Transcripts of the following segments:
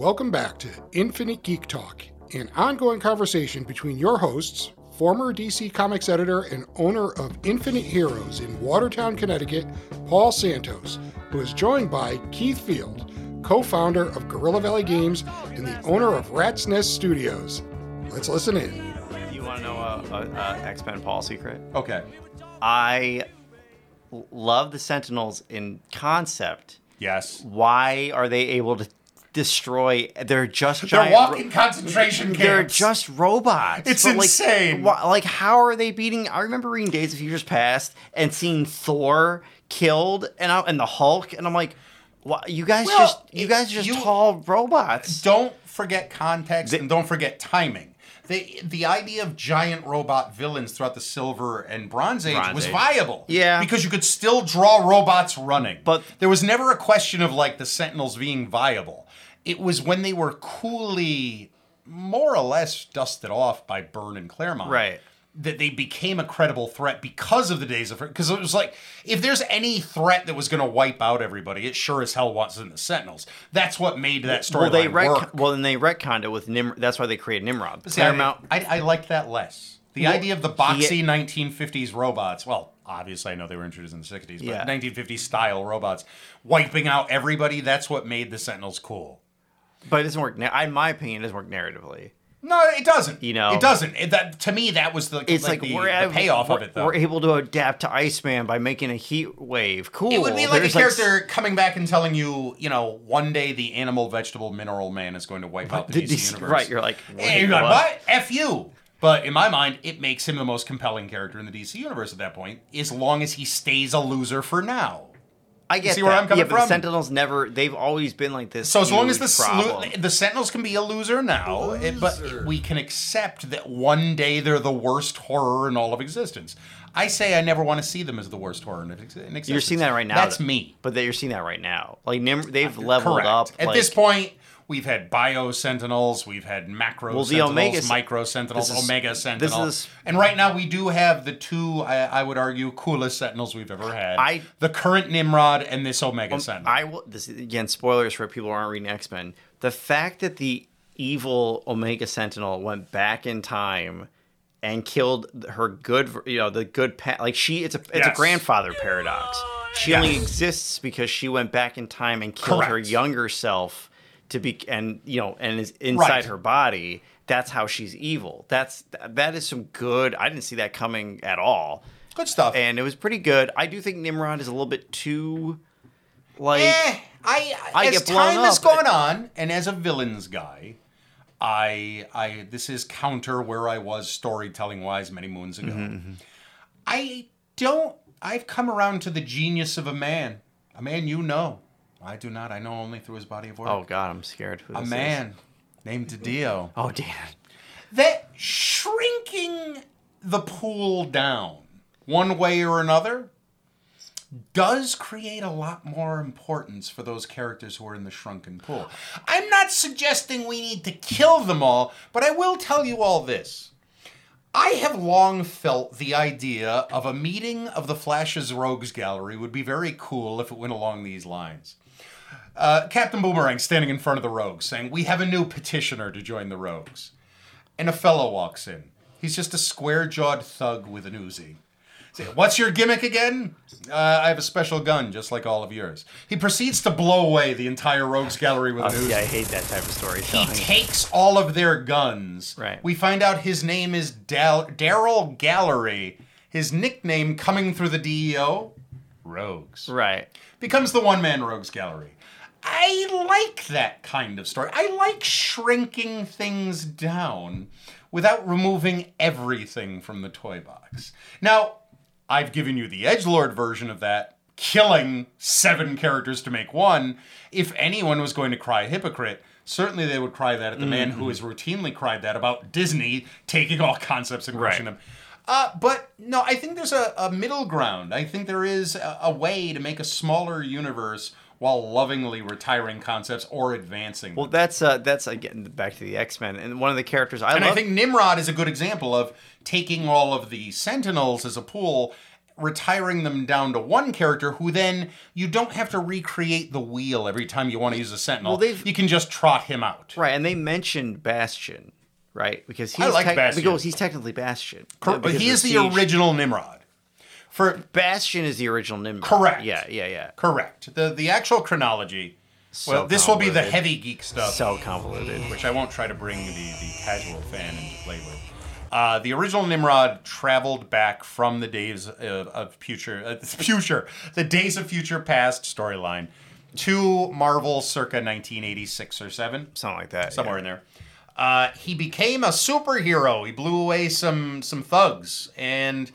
Welcome back to Infinite Geek Talk, an ongoing conversation between your hosts, former DC Comics editor and owner of Infinite Heroes in Watertown, Connecticut, Paul Santos, who is joined by Keith Field, co founder of Gorilla Valley Games and the owner of Rat's Nest Studios. Let's listen in. You want to know a, a, a X Men Paul secret? Okay. I love the Sentinels in concept. Yes. Why are they able to destroy? They're just They're giant. walking concentration camps. They're just robots. It's But, like, insane. like, how are they beating? I remember reading Days of Futures Past and seeing Thor killed and I, and the Hulk, and I'm like, why, you guys Well, just you guys are just you- tall robots. Don't forget context The- and don't forget timing. The, the idea of giant robot villains throughout the Silver and Bronze Age Bronze was Age. viable. Yeah. Because you could still draw robots running. But- there was never a question of like the Sentinels being viable. It was when they were coolly, more or less dusted off by Byrne and Claremont. Right. That they became a credible threat because of the days of because it was like if there's any threat that was going to wipe out everybody, it sure as hell wasn't the Sentinels. That's what made that well, they retcon- well, then they retconned it with Nim. That's why they created Nimrod. See, I, Claremont. I, I liked that less. The Well, idea of the boxy he- 1950s robots. Well, obviously, I know they were introduced in the 60s, but Yeah. 1950s style robots wiping out everybody. That's what made the Sentinels cool. But it doesn't work. Na- in my opinion, it doesn't work narratively. No, it doesn't. You know- it doesn't. It, that to me, that was the It's like, the, we're, the payoff of it. Though we're able to adapt to Iceman by making a heat wave. Cool. It would be like There's a character coming back and telling you, you know, one day the animal, vegetable, mineral man is going to wipe out the, DC, DC universe. right, you're like, And you're like, what? F you. But in my mind, it makes him the most compelling character in the DC universe at that point, as long as he stays a loser for now. I get see where. I'm coming yeah, but the? Sentinels never. They've always been like this. So as long as the problem. the Sentinels can be a loser now, it- but we can accept that one day they're the worst horror in all of existence. I say I never want to see them as the worst horror in, existence. you're seeing that right now. That's though. me. But that you're seeing that right now. Like they've leveled Correct. up. At like, this point, we've had bio sentinels, we've had macro Well, sentinels, Omega- micro sentinels, is- omega is- and right now we do have the two. I, I would argue coolest sentinels we've ever had. I- the current Nimrod and this omega sentinel. Um, I will. This again, spoilers for people who aren't reading X Men. The fact that the evil Omega Sentinel went back in time and killed her good, you know, the good pa- like she. It's a it's a grandfather paradox. She only exists because she went back in time and killed her younger self to be and you know and is inside Right. her body. That's how she's evil. That's that is some good. I didn't see that coming at all, Good stuff. and it was pretty good. I do think Nimrod is a little bit too like. Eh, I, I as time has up. gone on, and as a villains guy, I I this is counter where I was storytelling wise many moons ago. Mm-hmm, I don't. I've come around to the genius of a man, a man you know. I do not. I know only through his body of work. Oh God, I'm scared. Who a this is. man named Dio. Oh damn. That shrinking the pool down one way or another does create a lot more importance for those characters who are in the shrunken pool. I'm not suggesting we need to kill them all, but I will tell you all this. I have long felt the idea of a meeting of the Flash's Rogues Gallery would be very cool if it went along these lines. Uh, Captain Boomerang standing in front of the Rogues saying, We have a new petitioner to join the Rogues. And a fellow walks in. He's just a square jawed thug with an Uzi. Say, What's your gimmick again? Uh, I have a special gun, just like all of yours. He proceeds to blow away the entire Rogues Gallery with an Uzi. yeah, I hate that type of story. He storytelling. takes all of their guns. Right. We find out his name is Dal- Daryl Gallery. His nickname coming through the DEO, Rogues. right. Becomes the one man Rogues Gallery. I like that kind of story. I like shrinking things down without removing everything from the toy box. Now, I've given you the Edgelord version of that, killing seven characters to make one. If anyone was going to cry hypocrite, certainly they would cry that at the man who has routinely cried that about Disney taking all concepts and crushing Right. them. Uh, but no, I think there's a, a middle ground. I think there is a, a way to make a smaller universe while lovingly retiring concepts or advancing. Well, them. that's uh, that's again back to the X Men, and one of the characters I and love. I think Nimrod is a good example of taking all of the Sentinels as a pool, retiring them down to one character who then you don't have to recreate the wheel every time you want to use a sentinel. Well, you can just trot him out. Right, and they mentioned Bastion, right? Because he's I like tec- Bastion. Because he's technically Bastion. Cor- he is the Siege- original Nimrod. For Bastion is the original Nimrod. Correct. Yeah, yeah, yeah. correct. The the actual chronology. So well, this will be the heavy geek stuff. So convoluted. which I won't try to bring the, the casual fan into play with. Uh, the original Nimrod traveled back from the days of, of future, uh, future, the days of future past storyline to Marvel circa 1986 or seven, Something like that. somewhere yeah. in there. Uh, he became a superhero. He blew away some some thugs, and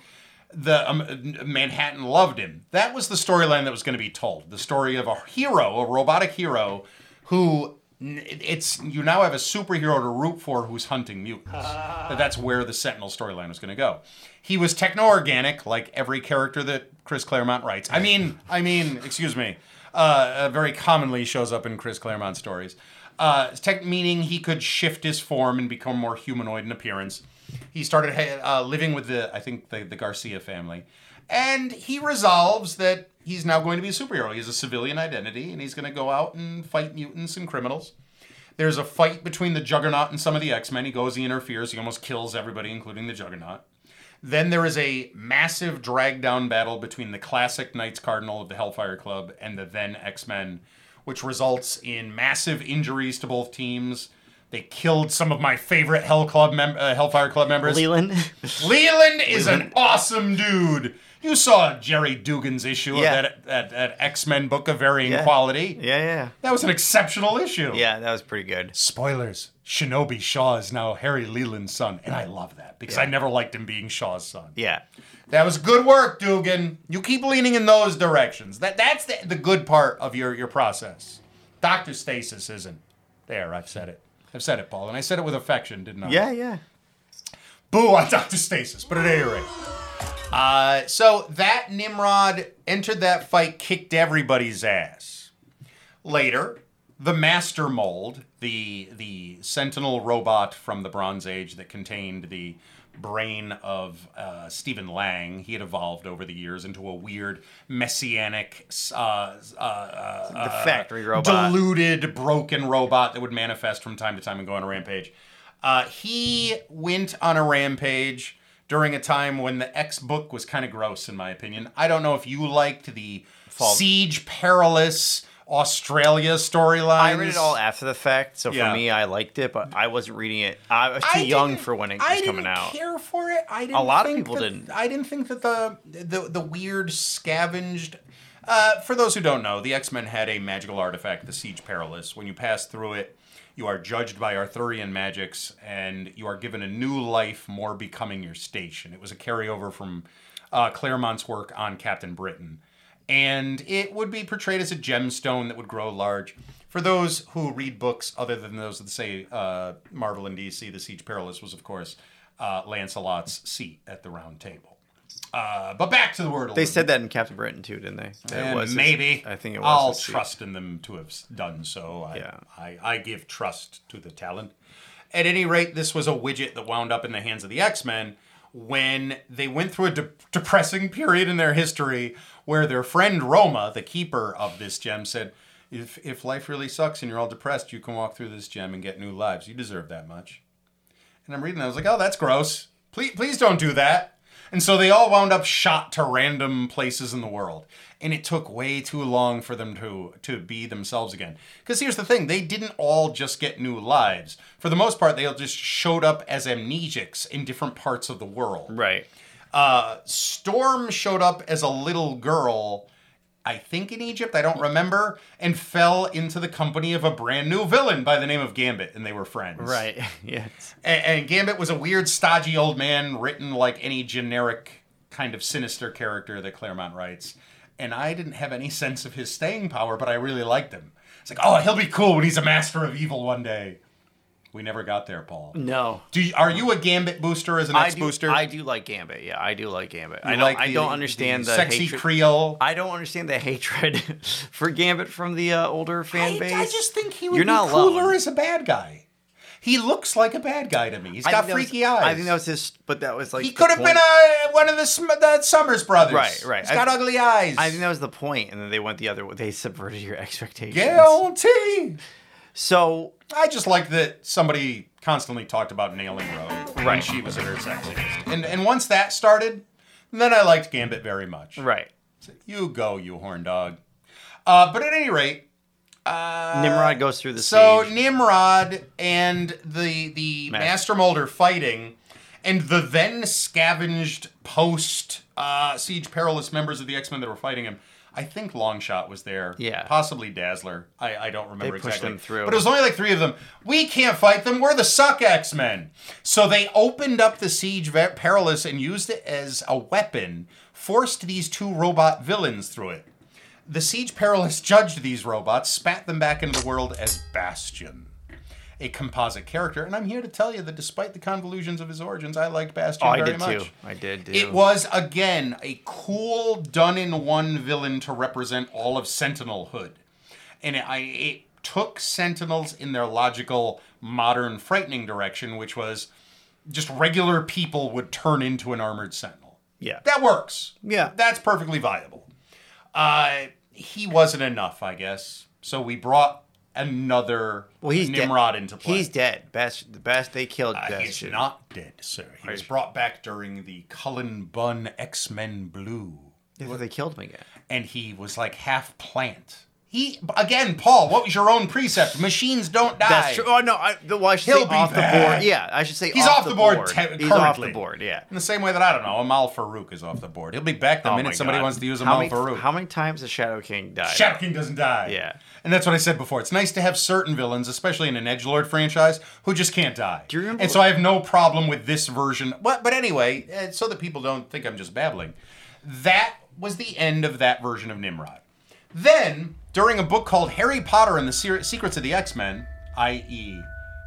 the um, Manhattan loved him. That was the storyline that was going to be told. The story of a hero, a robotic hero, who it's you now have a superhero to root for who's hunting mutants. That That's where the Sentinel storyline was going to go. He was techno-organic, like every character that Chris Claremont writes. I mean, I mean, excuse me, uh, uh, very commonly shows up in Chris Claremont stories. Uh, tech meaning he could shift his form and become more humanoid in appearance. He started uh, living with the, I think, the, the Garcia family. And he resolves that he's now going to be a superhero. He has a civilian identity, and he's going to go out and fight mutants and criminals. There's a fight between the Juggernaut and some of the X Men. He goes, he interferes, he almost kills everybody, including the Juggernaut. Then there is a massive drag down battle between the classic Knights Cardinal of the Hellfire Club and the then X Men, which results in massive injuries to both teams. They killed some of my favorite Hell Club mem- uh, Hellfire Club members. Leland. Leland is an awesome dude. You saw Gerry Duggan's issue Yeah. of that, that, that X Men book of varying Yeah. quality. yeah, yeah. That was an exceptional issue. Yeah, that was pretty good. Spoilers. Shinobi Shaw is now Harry Leland's son. And I love that because I never liked him being Shaw's son. Yeah. That was good work, Duggan. You keep leaning in those directions. That That's the, the good part of your, your process. Dr. Stasis isn't. There, I've said it. I've said it, Paul. And I said it with affection, didn't I? Yeah, yeah. Boo on Dr. Stasis, but at any rate. Uh, so that Nimrod entered that fight, kicked everybody's ass. Later, the Master Mold, the the Sentinel robot from the Bronze Age that contained the brain of uh, Stephen Lang, he had evolved over the years into a weird messianic, uh, uh, uh, The factory robot. diluted, broken robot that would manifest from time to time and go on a rampage. Uh, he went on a rampage during a time when the X book was kind of gross, in my opinion. I don't know if you liked the Fall- Siege Perilous Australia storyline. I read it all after the fact, so for me, I liked it, but I wasn't reading it. I was too I young for when it was coming out. I didn't out. care for it. I didn't A lot of people that- didn't. I didn't think that the the, the weird scavenged. Uh, for those who don't know, the X Men had a magical artifact, the Siege Perilous. When you pass through it, you are judged by Arthurian magics, and you are given a new life, more becoming your station. It was a carryover from uh, Claremont's work on Captain Britain, and it would be portrayed as a gemstone that would grow large. For those who read books other than those that say uh, Marvel and DC, the Siege Perilous was, of course, uh, Lancelot's seat at the Round Table. Uh, but back to the word. They said that in Captain Britain too, didn't they? That was his- maybe. I think it was. I'll trust in them to have done so. I, Yeah. I, I give trust to the talent. At any rate, this was a widget that wound up in the hands of the X Men when they went through a de- depressing period in their history where their friend Roma, the keeper of this gem, said, if, if life really sucks and you're all depressed, you can walk through this gem and get new lives. You deserve that much. And I'm reading that. I was like, oh, that's gross. Please, please don't do that. And so they all wound up shot to random places in the world. And it took way too long for them to, to be themselves again. Because here's the thing they didn't all just get new lives. For the most part, they all just showed up as amnesics in different parts of the world. Right. Uh, Storm showed up as a little girl, I think in Egypt, I don't remember, and fell into the company of a brand new villain by the name of Gambit, and they were friends. Right. yes. And, and Gambit was a weird, stodgy old man written like any generic kind of sinister character that Claremont writes. And I didn't have any sense of his staying power, but I really liked him. It's like, oh, he'll be cool when he's a master of evil one day. We never got there, Paul. No. Do you, are you a Gambit booster as an I X do, booster? I do like Gambit. Yeah, I do like Gambit. I don't. like I don't understand the, sexy hatred. Creole. I don't understand the hatred for Gambit from the uh, older fan I, base. I just think he would You're be not cooler alone. as a bad guy. He looks like a bad guy to me. He's got that was- freaky eyes. I think that was his, but that was like He could have been a, one of the, the Summers brothers. Right, right. He's got ugly eyes. I think that was the point, and then they went the other way. They subverted your expectations. Guilty. So I just like that somebody constantly talked about nailing Rogue when Right. she was at her sexiest. And and once that started, then I liked Gambit very much. right, So You go, you horn dog. Uh, but at any rate, uh, Nimrod goes through the so siege. Nimrod and the the Master- Master Mold are fighting, and the then scavenged post uh, siege perilous members of the X Men that were fighting him. I think Longshot was there. Yeah. Possibly Dazzler. I, I don't remember They pushed exactly. them through. But it was only like three of them. We can't fight them. We're the suck X Men. So they opened up the siege perilous and used it as a weapon. Forced these two robot villains through it. The Siege Perilous judged these robots, spat them back into the world as Bastion, a composite character. And I'm here to tell you that despite the convolutions of his origins, I liked Bastion oh, I very did much. too. I did. Too. It was, again, a cool, done in one villain to represent all of Sentinelhood. And it, I, it took Sentinels in their logical, modern, frightening direction, which was just regular people would turn into an armored Sentinel. Yeah. That works. Yeah. That's perfectly viable. Uh, he wasn't enough, I guess. So we brought another well, he's dead. Nimrod into play. He's dead. Best. The best they killed. Uh, he's Bastion. not dead, sir. He was brought back during the Cullen Bunn X Men Blue, Yeah, They killed him again. and he was like half plant. He again, Paul. What was your own precept? Machines don't die. That's true. Oh no, I, the, well, I should He'll say be off back. the board. Yeah, I should say He's off, the board te- He's off the board. Yeah. In the same way that I don't know, Amal Farouk is off the board. He'll be back the Oh minute somebody wants to use how Amal many, Farouk. How many times has Shadow King died? Shadow King doesn't die. Yeah. And that's what I said before. It's nice to have certain villains, especially in an Edge Lord franchise, who just can't die. Do you remember- And so I have no problem with this version. But, but anyway, uh, so that people don't think I'm just babbling, that was the end of that version of Nimrod. Then, during a book called Harry Potter and the Se- Secrets of the X Men, i.e.,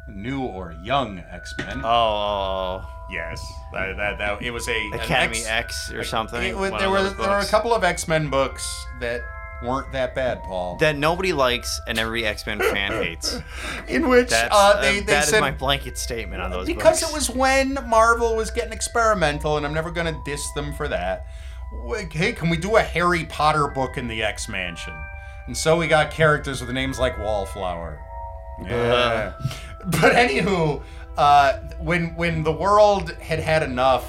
new or young X Men. Oh, yes, that, that, that it was a Academy X- X or something. It was, one there were there were a couple of X Men books that weren't that bad, Paul. that nobody likes and every X Men fan hates. in which That's uh, they, uh, they that is said my blanket statement on those because books. it was when Marvel was getting experimental, and I'm never gonna diss them for that. Like, Hey, can we do a Harry Potter book in the X Mansion? And so we got characters with names like Wallflower. Yeah. But anywho, uh, when when the world had had enough,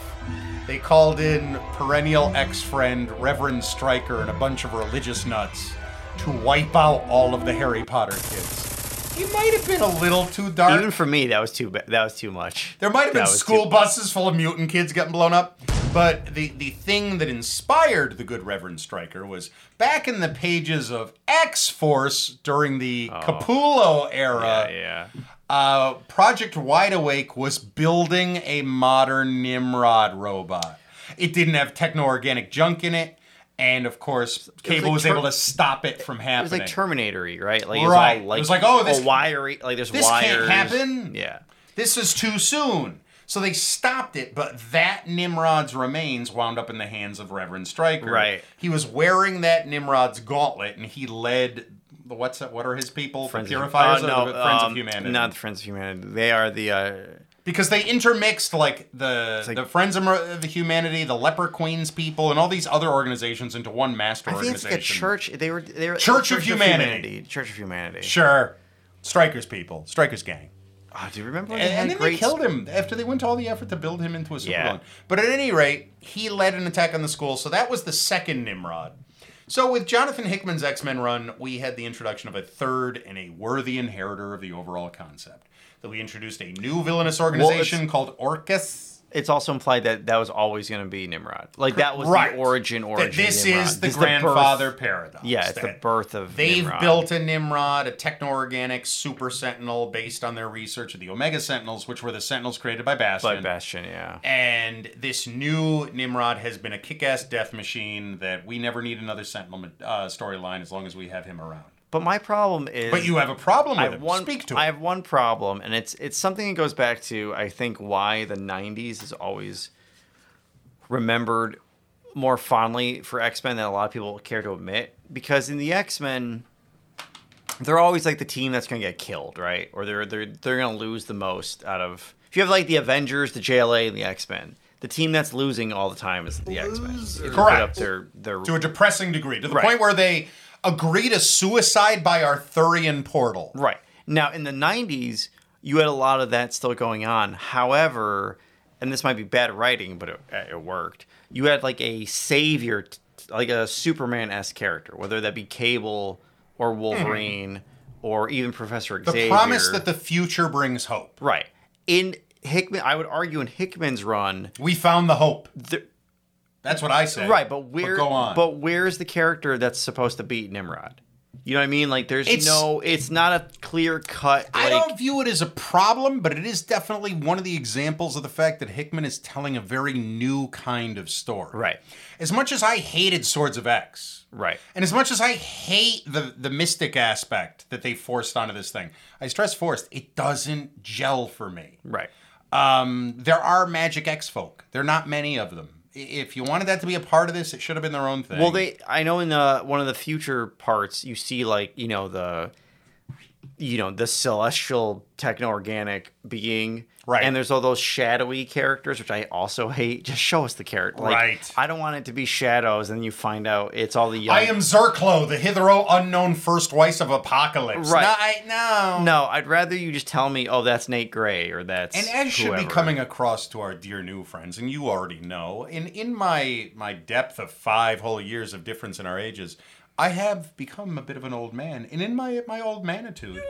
they called in perennial ex-friend Reverend Stryker and a bunch of religious nuts to wipe out all of the Harry Potter kids. He might have been a little too dark. Even for me, that was too ba- that was too much. There might have been school buses full of mutant kids getting blown up. But the, the thing that inspired the good Reverend Stryker was back in the pages of X Force during the Capullo era. Oh. Yeah, yeah. Uh, Project Wide Awake was building a modern Nimrod robot. It didn't have techno organic junk in it. And of course, Cable like was Ter- able to stop it from happening. It was like Terminator-y, right? Like Right. It was all like, It was like, oh, this- all wiry. Like there's this wires. can't happen. Yeah. this is too soon. So they stopped it, but that Nimrod's remains wound up in the hands of Reverend Stryker. Right. He was wearing that Nimrod's gauntlet, and he led the what's that? What are his people? Friends the of- purifiers uh, or no, the Friends um, of Humanity? Not the Friends of Humanity. They are the. Uh, because they intermixed like the like- the Friends of the Humanity, the Leper Queens people, and all these other organizations into one master I think it's organization. like a church. They were. They were Church of Humanity. Church of Humanity. Sure, Stryker's people, Stryker's gang. Oh, do you remember? And, and then they killed him after they went to all the effort to build him into a supervillain. Yeah. But at any rate, he led an attack on the school, so that was the second Nimrod. So with Jonathan Hickman's X Men run, we had the introduction of a third and a worthy inheritor of the overall concept. That we introduced a new villainous organization called Orchis. It's also implied that that was always going to be Nimrod. Like that was Right. the origin. Origin. That this Nimrod. is the This birth- grandfather paradox. Yeah, it's the birth of. They've Nimrod. built a Nimrod, a techno-organic super sentinel based on their research of the Omega Sentinels, which were the Sentinels created by Bastion. by Bastion. Yeah. And this new Nimrod has been a kick-ass death machine that we never need another Sentinel uh, storyline as long as we have him around. But my problem is. But you have a problem I have one. Speak to I it. have one problem, and it's it's something that goes back to I think why the '90s is always remembered more fondly for X Men than a lot of people care to admit. Because in the X Men, they're always like the team that's going to get killed, right? Or they're they're they're going to lose the most out of. If you have like the Avengers, the JLA, and the X Men, the team that's losing all the time is the X Men. Correct. Their their to a depressing degree, to the Right. point where they agree to suicide by Arthurian portal. Right. Now, in the 90s, you had a lot of that still going on. However, and this might be bad writing, but it, uh, it worked. You had like a savior, like a Superman esque character, whether that be Cable or hmm. Wolverine or even Professor Xavier. The promise that the future brings hope. Right. In Hickman, I would argue in Hickman's run, We found the hope. the, That's what I say. right, but where go on. but where's the character that's supposed to beat Nimrod? You know what I mean? Like there's It's- no it's not a clear cut I like don't view it as a problem, but it is definitely one of the examples of the fact that Hickman is telling a very new kind of story. Right. As much as I hated Swords of X, Right. and as much as I hate the the mystic aspect that they forced onto this thing, I stress forced, it doesn't gel for me. Right. Um, there are magic X folk. There are not many of them. If you wanted that to be a part of this, it should have been their own thing. Well, they I know in the one of the future parts you see like you know the you know the celestial techno organic being Right. and there's all those shadowy characters which I also hate. Just show us the character. Like, Right. I don't want it to be shadows and you find out it's all the young. I am Zerklo, the hitherto unknown first wife of Apocalypse. Right. No, I, no. No, I'd rather you just tell me, oh, that's Nate Gray or that's And as should be coming across to our dear new friends, and you already know, in in my my depth of five whole years of difference in our ages, I have become a bit of an old man, and in my my old manitude,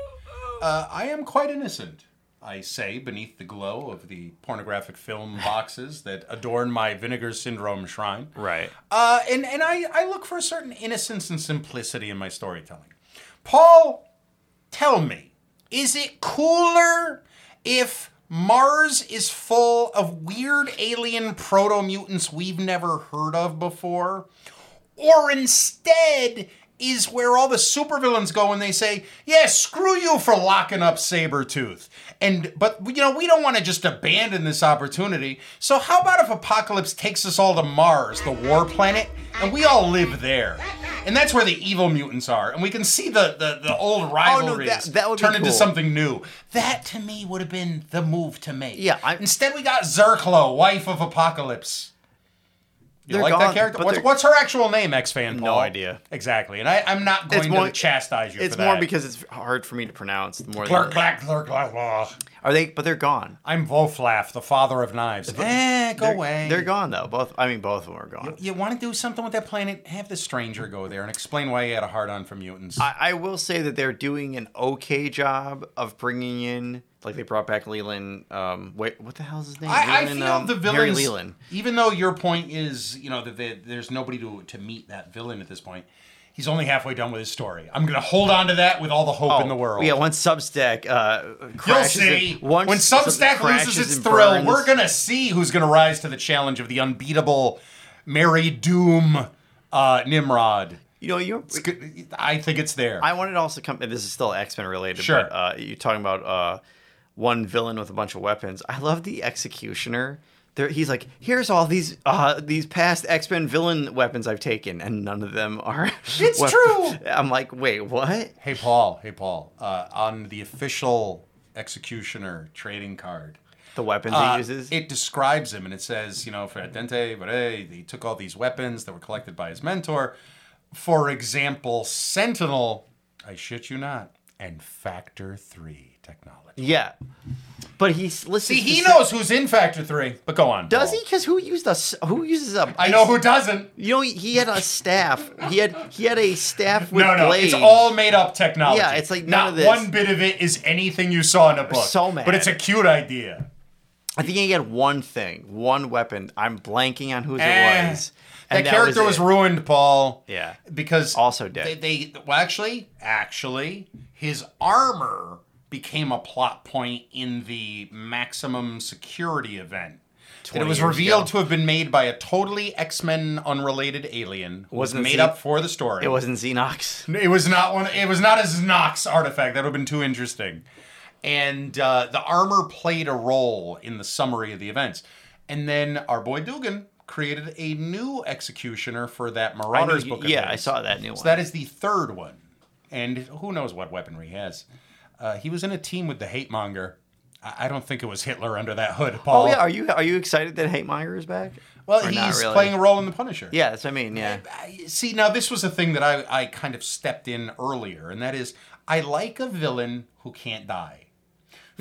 uh, I am quite innocent. I say beneath the glow of the pornographic film boxes that adorn my vinegar syndrome shrine. Right. Uh, and and I, I look for a certain innocence and simplicity in my storytelling. Paul, tell me, is it cooler if Mars is full of weird alien proto mutants we've never heard of before? Or instead, is where all the supervillains go and they say, "Yeah, screw you for locking up Sabretooth." And but you know, we don't want to just abandon this opportunity. So how about if Apocalypse takes us all to Mars, the war planet, and we all live there? And that's where the evil mutants are, and we can see the the, the old oh, rivalries that would be turn into something new. That to me would have been the move to make. Yeah, I- Instead, we got Zerklo, wife of Apocalypse. You They're like gone, that character? What's, what's her actual name, X fan? No idea. Exactly, and I, I'm not going It's to chastise you. It's more because it's hard for me to pronounce. The more Clerk, clack, clerk, clack, blah. Are they? But they're gone. I'm Volflaf, the father of knives. Eh, go They're- away. They're gone though. Both. I mean, both of them are gone. You want to do something with that planet? Have the stranger go there and explain why he had a hard on for mutants. I, I will say that they're doing an okay job of bringing in, like they brought back Leland. Um, wait, what the hell is his name? I, I Leland, feel um, the Harry Leland. even though your point is, you know, that they, there's nobody to to meet that villain at this point. He's only halfway done with his story. I'm going to hold on to that with all the hope in the world. Oh, Yeah, once Substack uh, You'll see. it- once when Substack loses its thrill, burns- we're gonna see who's gonna rise to the challenge of the unbeatable Mary Doom uh, Nimrod. You know, you. I think it's there. I wanted to also come. This is still X Men related. Sure. But, uh, you're talking about uh, one villain with a bunch of weapons. I love the Executioner. There, he's like, here's all these uh, these past X Men villain weapons I've taken, and none of them are. It's wep- true. I'm like, wait, what? hey Paul, hey Paul, uh, on the official Executioner trading card. The weapons uh, he uses. It describes him and it says, you know, for Dente, but hey, he took all these weapons that were collected by his mentor. For example, Sentinel, I shit you not, and Factor 3 technology. yeah, but he's listen. See, he knows who's in Factor 3, but go on. Does Paul. he? Because who used a s- who uses a? I know who doesn't. You know, he, he had a staff. He had he had a staff with No, no, blades. it's all made up technology. Yeah, it's like none not of this. one bit of it is anything you saw in a book. so mad. But it's a cute idea. I think he had one thing, one weapon. I'm blanking on whose Eh, it was. That and character was, it. ruined, Paul. Yeah. Because Also dead. They, they well, actually, actually, his armor became a plot point in the maximum security event. That it was revealed ago. to have been made by a totally X Men unrelated alien. Wasn't made Ze- up for the story. It wasn't Xenox. It was not one. It was not a Nox artifact. That would have been too interesting. And uh, the armor played a role in the summary of the events. And then our boy Duggan created a new executioner for that Marauders you- book. yeah, I saw that new one. So that is the third one. and who knows what weaponry he has. Uh, he was in a team with the hate monger. I I don't think it was Hitler under that hood, Paul. Oh yeah, are you are you excited that Hate Monger is back? well, Or he's really? playing a role in the Punisher. Yeah, that's what I mean. Yeah, I- See, now this was a thing that I, I kind of stepped in earlier, and that is I like a villain who can't die.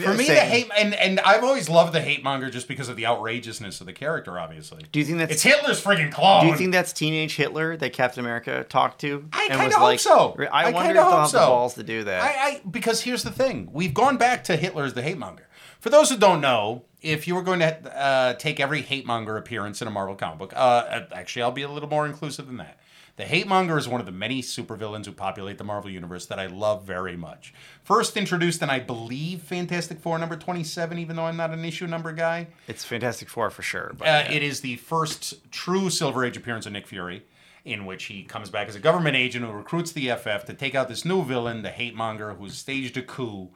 For me, the hate and and I've always loved the hate monger just because of the outrageousness of the character. Obviously, Do you think that's it's Hitler's friggin' clone? Do you think that's teenage Hitler that Captain America talked to? I kinda hope like, so. I, I wonder if they'll hope have the balls to do that. I, I because here's the thing: we've gone back to Hitler as the hate monger. For those who don't know, if you were going to uh, take every hate monger appearance in a Marvel comic book, uh, actually, I'll be a little more inclusive than that. The hate monger is one of the many supervillains who populate the Marvel universe that I love very much. First introduced in, I believe, Fantastic Four number twenty-seven, even though I'm not an issue number guy. it's Fantastic Four for sure. But Uh, yeah. It is the first true Silver Age appearance of Nick Fury, in which he comes back as a government agent who recruits the FF to take out this new villain, the hate monger, who's staged a coup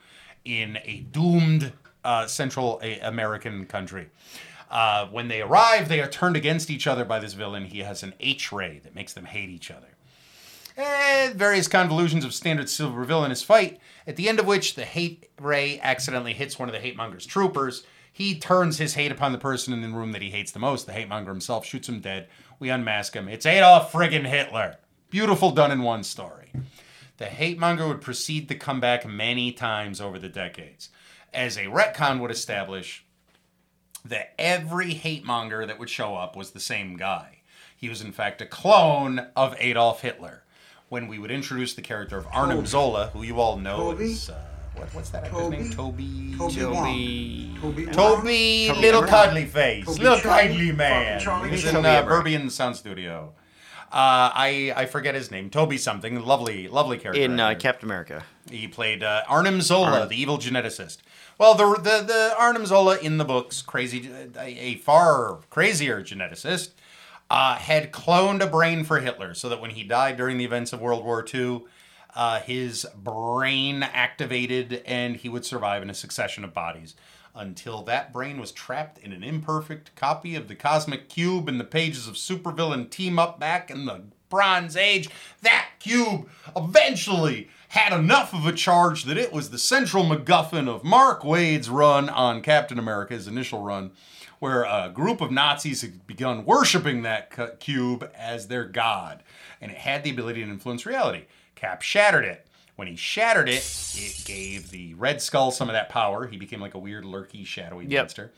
in a doomed uh, Central American country. Uh, when they arrive, they are turned against each other by this villain. He has an H ray that makes them hate each other. Various convolutions of standard silver villainous fight, at the end of which the hate ray accidentally hits one of the hate monger's troopers. He turns his hate upon the person in the room that he hates the most. The hate monger himself shoots him dead. We unmask him. It's Adolf friggin' Hitler. Beautiful done in one story. The hate monger would proceed to come back many times over the decades. As a retcon would establish, that every hate monger that would show up was the same guy. He was, in fact, a clone of Adolf Hitler. When we would introduce the character of Arnim Toby. Zola, who you all know Toby. is. Uh, what, what's that actor's Toby. name? Toby. Toby Toby- Toby. Toby, Toby little cuddly face, Toby little Charlie. kindly man. Charlie. He was in Toby uh, Berberian Sound Studio. Uh, I I forget his name. Toby something. Lovely, lovely character. in uh. Captain America. He played uh, Arnim Zola, Arnim. the evil geneticist. Well, the, the the Arnim Zola in the books, crazy, a, far crazier geneticist, uh, had cloned a brain for Hitler, so that when he died during the events of World War II, uh, his brain activated and he would survive in a succession of bodies. Until that brain was trapped in an imperfect copy of the Cosmic Cube in the pages of Supervillain Team Up back in the Bronze Age, that cube eventually had enough of a charge that it was the central MacGuffin of Mark Waid's run on Captain America, his initial run, where a group of Nazis had begun worshiping that cube as their god, and it had the ability to influence reality. Cap shattered it. When he shattered it, it gave the Red Skull some of that power. He became like a weird, lurky, shadowy Yep. monster.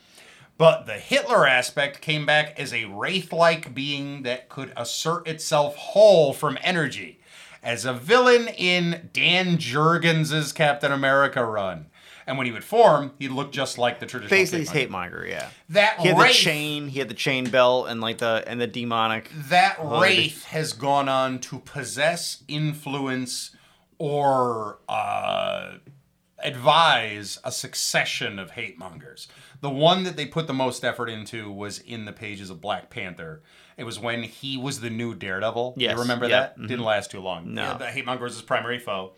But the Hitler aspect came back as a wraith like being that could assert itself whole from energy. As a villain in Dan Jurgens' Captain America run. And when he would form, he'd look just like the traditional. Basically, he's Hate monger. Yeah. That He had the wraith, chain. He had the chain belt and like the and the demonic. that wraith has gone on to possess, influence, or uh, advise a succession of hate mongers. The one that they put the most effort into was in the pages of Black Panther. It was when he was the new Daredevil. Yes, You remember yep, that? Didn't last too long. No. Yeah, the hate monger was his primary foe.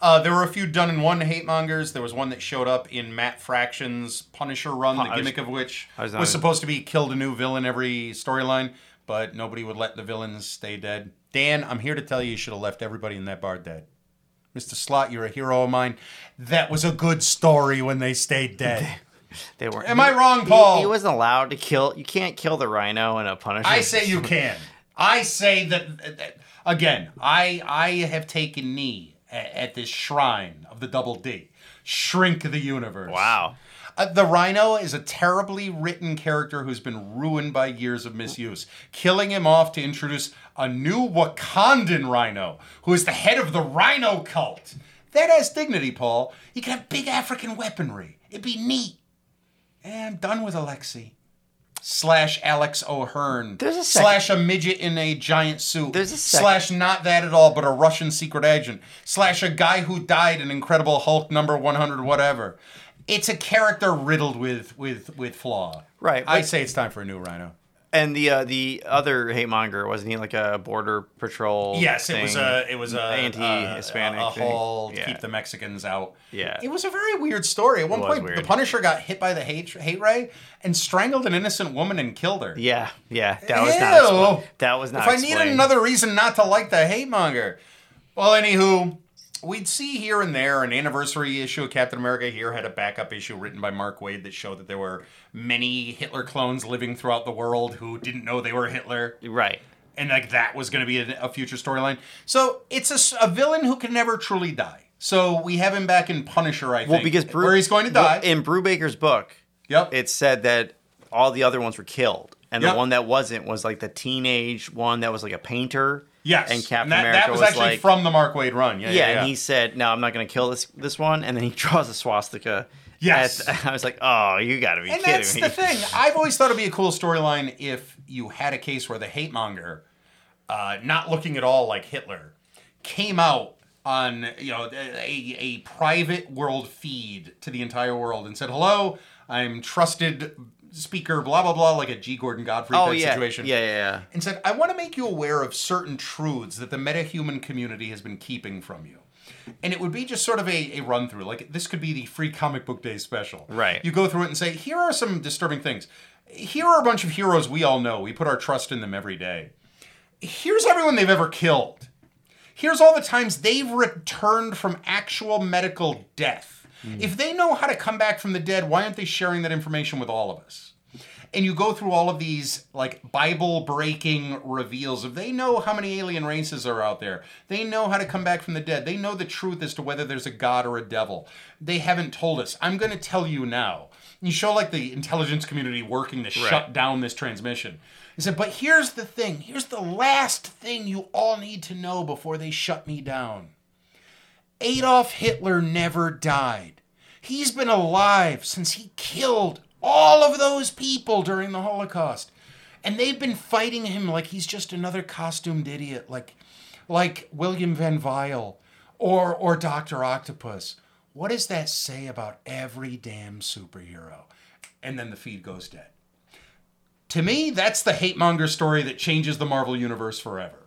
Uh, there were a few done in one hate mongers. There was one that showed up in Matt Fraction's Punisher run, the I was- gimmick of which was was, supposed to be killed a new villain every storyline, but nobody would let the villains stay dead. Dan, I'm here to tell you, you should have left everybody in that bar dead. Mr. Slott, you're a hero of mine. That was a good story when they stayed dead. They weren't. Am I wrong, he- Paul? He, wasn't allowed to kill. You can't kill the Rhino in a Punisher. I say you can. I say that, that- again. I I have taken knee at, at this shrine of the Double D. Shrink the universe. Wow. Uh, the Rhino is a terribly written character who's been ruined by years of misuse. Killing him off to introduce a new Wakandan Rhino, who is the head of the Rhino cult. That has dignity, Paul. You can have big African weaponry. It'd be neat. And I'm done with Alexi. Slash Alex O'Hirn. There's a sec- slash a midget in a giant suit. There's a sec- slash not that at all, but a Russian secret agent. Slash a guy who died in Incredible Hulk number 100, whatever. It's a character riddled with with with flaw. Right, I say it's time for a new Rhino. And the uh, the other hate monger wasn't he like a border patrol? Yes, it was a uh, it was a anti-Hispanic a, a thing. whole to Yeah. keep the Mexicans out. Yeah. it was a very weird story. At one point, the. Punisher got hit by the hate hate ray and strangled an innocent woman and killed her. Yeah, yeah. That was not. Explained. That was not. If I needed another reason not to like the hate monger, well, anywho, we'd see here and there an anniversary issue of Captain America here had a backup issue written by Mark Waid that showed that there were many Hitler clones living throughout the world who didn't know they were Hitler. Right. And like that was going to be a, a future storyline. So it's a villain who can never truly die. So we have him back in Punisher, I think. Well, because where he's going to die. in Brubaker's book, yep. it said that all the other ones were killed, and Yep. the one that wasn't was like the teenage one that was like a painter. Yes. and Captain that, America that was, was actually like- from the Mark Waid run. Yeah. Yeah, Yeah. yeah. and he said, "No, I'm not going to kill this this one," and then he draws a swastika. Yes. at- I was like, "Oh, you got to be And kidding that's me!" the thing. I've always thought it'd be a cool storyline if you had a case where the hate monger, uh, not looking at all like Hitler, came out on you know a, a private world feed to the entire world and said, "Hello, I'm trusted speaker, blah blah blah," like a G. Gordon Godfrey Oh type yeah, situation. yeah, yeah, yeah. and said, I want to make you aware of certain truths that the metahuman community has been keeping from you. And it would be just sort of a, a run through. Like, this could be the free comic book day special. Right. You go through it and say, here are some disturbing things. Here are a bunch of heroes we all know. We put our trust in them every day. Here's everyone they've ever killed. Here's all the times they've returned from actual medical death. If they know how to come back from the dead, why aren't they sharing that information with all of us? and you go through all of these like Bible breaking reveals of they know how many alien races are out there. They know how to come back from the dead. They know the truth as to whether there's a god or a devil. They haven't told us. I'm going to tell you now. You show like the intelligence community working to shut down this transmission. He said, but here's the thing. Here's the last thing you all need to know before they shut me down. Adolf Hitler never died. He's been alive since he killed all of those people during the Holocaust. And they've been fighting him like he's just another costumed idiot, like like William Van Vile or or Dr. Octopus. What does that say about every damn superhero? And then the feed goes dead. To me, that's the hate monger story that changes the Marvel universe forever.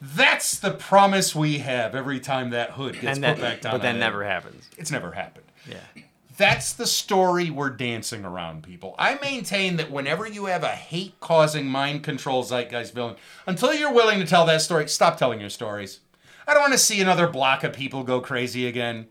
That's the promise we have every time that hood gets put back down. but that never it. happens. It's never happened. Yeah. That's the story we're dancing around, people. I maintain that whenever you have a hate causing mind control zeitgeist villain, until you're willing to tell that story, stop telling your stories. I don't want to see another block of people go crazy again.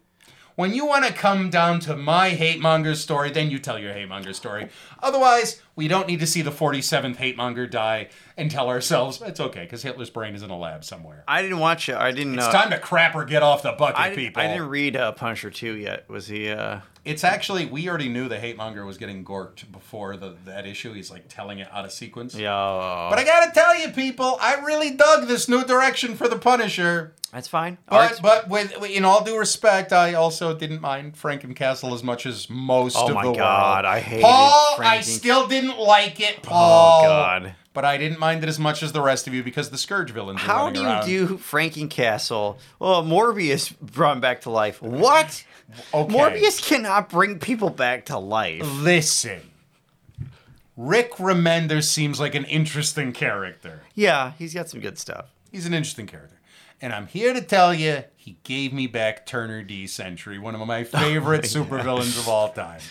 When you want to come down to my hate monger story, then you tell your hate monger story. Otherwise, we don't need to see the 47th hate monger die and tell ourselves it's okay because Hitler's brain is in a lab somewhere. I didn't watch it. I didn't know. It's time to crap or get off the bucket, I, people. I didn't read uh, Punisher 2 yet. Was he uh It's actually we already knew the hate monger was getting gorked before the that issue. He's like telling it out of sequence. yeah. But I gotta tell you, people, I really dug this new direction for the Punisher. That's fine. But Art's- but with in all due respect, I also didn't mind Frankencastle as much as most Oh of my the God, world. I hated Paul. I still didn't like it, oh, Paul. Oh God. But I didn't mind it as much as the rest of you because the Scourge villains. are How running do you around. do Franken Castle? Well, Morbius brought him back to life. What? Okay. Morbius cannot bring people back to life. Listen, Rick Remender seems like an interesting character. Yeah, he's got some good stuff. He's an interesting character. And I'm here to tell you, he gave me back Turner D. Century, one of my favorite oh, supervillains of all time.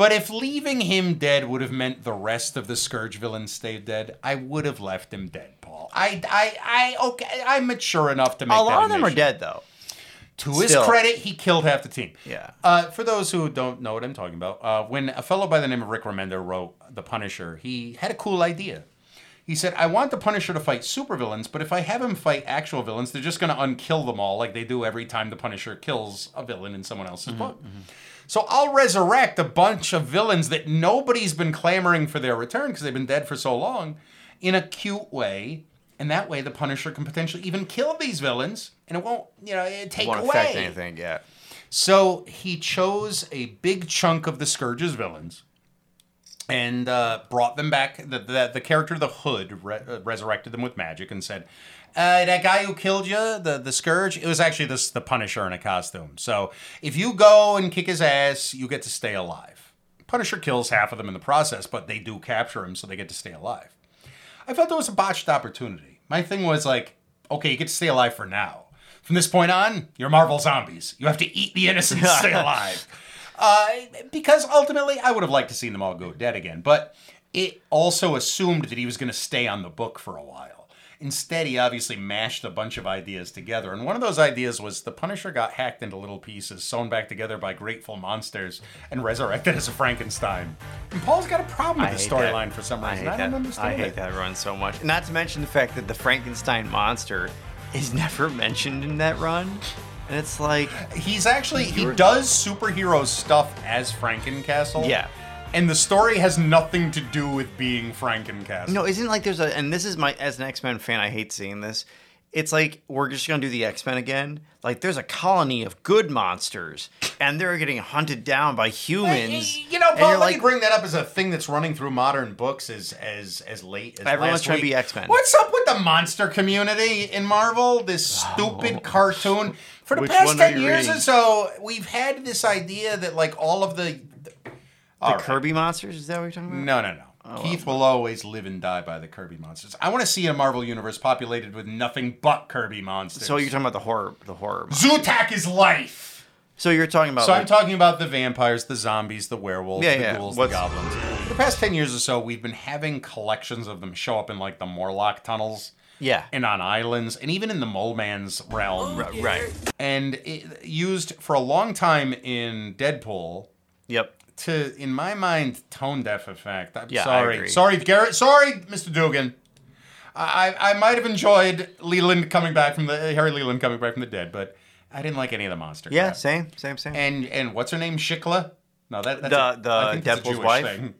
But if leaving him dead would have meant the rest of the Scourge villains stayed dead, I would have left him dead, Paul. I, I, I, okay, I'm mature enough to make A that lot of them are dead though. To his Still. credit, he killed half the team. Yeah. Uh, for those who don't know what I'm talking about, uh, when a fellow by the name of Rick Remender wrote The Punisher, he had a cool idea. He said, I want the Punisher to fight supervillains, but if I have him fight actual villains, they're just going to unkill them all like they do every time the Punisher kills a villain in someone else's book. So I'll resurrect a bunch of villains that nobody's been clamoring for their return because they've been dead for so long in a cute way. And that way the Punisher can potentially even kill these villains and it won't, you know, take Won't away. affect anything. Yeah. So he chose a big chunk of the Scourge's villains and uh, brought them back. The, the, the character, the Hood, re- uh, resurrected them with magic and said, uh, that guy who killed you, the, the Scourge, it was actually this the Punisher in a costume. So if you go and kick his ass, you get to stay alive. Punisher kills half of them in the process, but they do capture him, so they get to stay alive. I felt it was a botched opportunity. My thing was like, okay, you get to stay alive for now. From this point on, you're Marvel zombies. You have to eat the innocent to stay alive. Uh, because ultimately, I would have liked to see them all go dead again. But it also assumed that he was going to stay on the book for a while. Instead, he obviously mashed a bunch of ideas together. And one of those ideas was the Punisher got hacked into little pieces, sewn back together by grateful monsters, and resurrected as a Frankenstein. And Paul's got a problem with the hate storyline for some I reason. hate I, don't that. understand I hate it. that run so much. Not to mention the fact that the Frankenstein monster is never mentioned in that run, and it's like, He's actually he does superhero stuff as Frankencastle. Yeah. And the story has nothing to do with being Frankencastle. no, isn't like there's a, and this is my as an X Men fan, I hate seeing this. It's like we're just gonna do the X Men again. Like there's a colony of good monsters, and they're getting hunted down by humans. You know, Paul, let like, me bring that up as a thing that's running through modern books as as as late as Everyone's last trying to be X-Men. What's up with the monster community in Marvel? This oh, stupid cartoon. For the Which past ten years or so, we've had this idea that like all of the the Kirby monsters. Is that what you're talking about? No, no, no. Oh, Keith will always live and die by the Kirby monsters. I want to see a Marvel universe populated with nothing but Kirby monsters. So you're talking about the horror, the horror. mon- Zzutak is life. So you're talking about So I'm talking about the vampires, the zombies, the werewolves, Yeah, the yeah. ghouls, What's- the goblins. For the past 10 years or so, we've been having collections of them show up in like the Morlock tunnels yeah, and on islands and even in the Mole Man's realm. right, right. And it, used for a long time in Deadpool Yep. To, in my mind, tone deaf effect. I'm Yeah, sorry. Sorry, Garrett. Sorry, Mr. Duggan. I, I might have enjoyed Leland coming back from the Harry Leland coming back from the dead, but I didn't like any of the monster. Yeah, crap. same, same, same. And and what's her name? Shiklah? No, that that's The- the I think that's a wife? thing.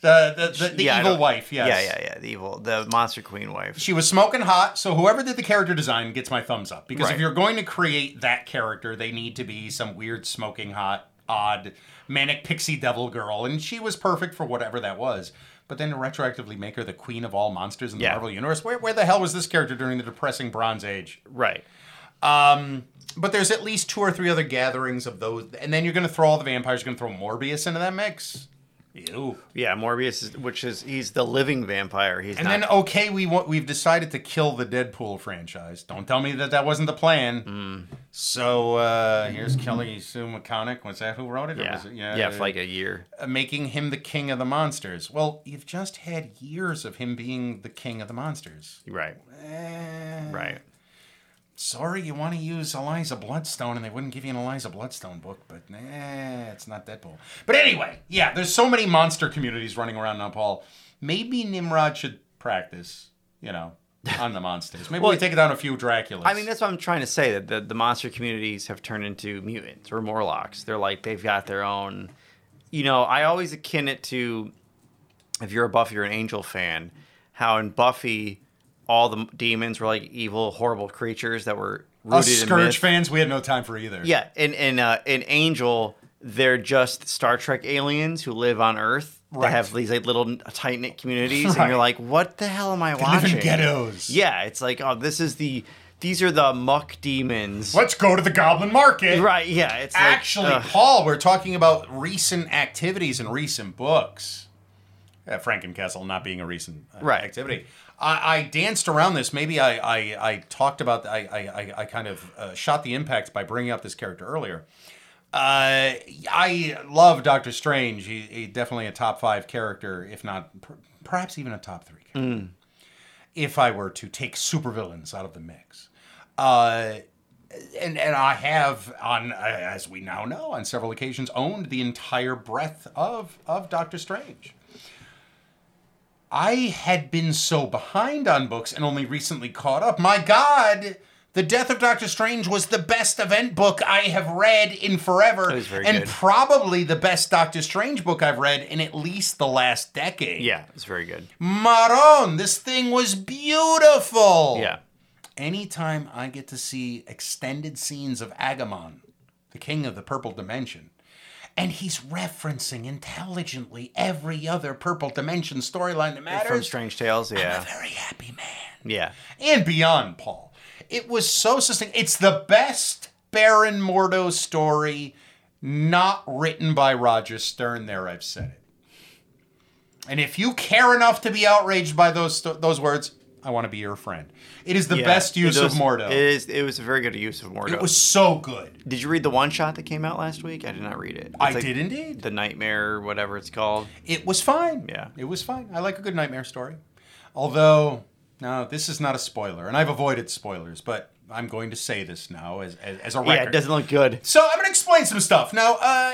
The the, the, the Yeah, evil wife. Yes. Yeah, yeah, yeah. The evil, the monster queen wife. She was smoking hot, so whoever did the character design gets my thumbs up. Because if you're going to create that character, they need to be some weird smoking hot, odd, manic pixie devil girl, and she was perfect for whatever that was. But then to retroactively make her the queen of all monsters in the Yeah. Marvel universe, where where the hell was this character during the depressing Bronze Age? Right. Um, but there's at least two or three other gatherings of those, and then you're going to throw all the vampires. You're going to throw Morbius into that mix. Ew. Yeah, Morbius, is, which is he's the living vampire. He's And not. then okay, we want we've decided to kill the Deadpool franchise. Don't tell me that that wasn't the plan. Hmm. So uh, here's Kelly Sue McConaughey. Was that who wrote it? Yeah, was it- yeah, for like a year. uh, making him the king of the monsters. Well, you've just had years of him being the king of the monsters. Right. Eh, Right. Sorry, you want to use Eliza Bloodstone, and they wouldn't give you an Eliza Bloodstone book, but eh, it's not Deadpool. But anyway, yeah, there's so many monster communities running around now, Paul. Maybe Nimrod should practice, you know, on the monsters. Maybe we Well, take it down a few Draculas. I mean, that's what I'm trying to say. That the, the monster communities have turned into mutants or Morlocks. They're like they've got their own. You know, I always akin it to if you're a Buffy or an Angel fan, how in Buffy all the demons were like evil, horrible creatures that were rooted us Scourge fans, we had no time for either. Yeah, and in uh, in Angel, they're just Star Trek aliens who live on Earth. They Right. have these like little tight knit communities, and you're like, what the hell am I They live watching? in ghettos. Yeah, it's like, oh, this is the these are the muck demons. Let's go to the Goblin Market. Right? Yeah, it's like, Actually, ugh. Paul, we're talking about recent activities and recent books. Uh, Frankencastle not being a recent uh, Right. activity. I, I danced around this. Maybe I, I, I talked about. I, I, I- I kind of uh, shot the impact by bringing up this character earlier. Uh, I love Doctor Strange. He, he definitely a top five character, if not per, perhaps even a top three. Character. If I were to take supervillains out of the mix, uh, and and I have on uh, as we now know on several occasions owned the entire breadth of of Doctor Strange. I had been so behind on books and only recently caught up. My God, The Death of Doctor Strange was the best event book I have read in forever, and good. probably the best Doctor Strange book I've read in at least the last decade. yeah, it's very good. Maron, this thing was beautiful. Yeah, Anytime I get to see extended scenes of Aggamon, the king of the purple dimension, and he's referencing intelligently every other purple dimension storyline that matters. from Strange Tales. yeah. I'm a very happy man. yeah, And beyond, Paul. It was so succinct. It's the best Baron Mordo story not written by Roger Stern. There, I've said it. And if you care enough to be outraged by those those words, I want to be your friend. It is the Yeah, best use of was- Mordo. It is. It was a very good use of Mordo. It was so good. Did you read the one shot that came out last week? I did not read it. It's I like did indeed. The Nightmare, whatever it's called. It was fine. Yeah. It was fine. I like a good nightmare story. Although Now, this is not a spoiler, and I've avoided spoilers, but I'm going to say this now as, as, as a record. Yeah, it doesn't look good. So I'm going to explain some stuff. Now, uh,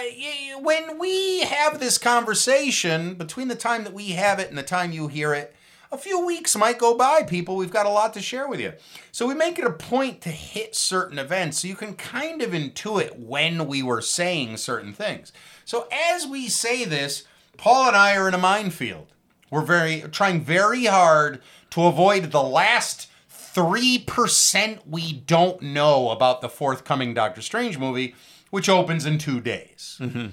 when we have this conversation, between the time that we have it and the time you hear it, a few weeks might go by, people. We've got a lot to share with you. So we make it a point to hit certain events so you can kind of intuit when we were saying certain things. So as we say this, Paul and I are in a minefield. We're very trying very hard to avoid the last 3% we don't know about the forthcoming Doctor Strange movie, which opens in two days. Mm-hmm.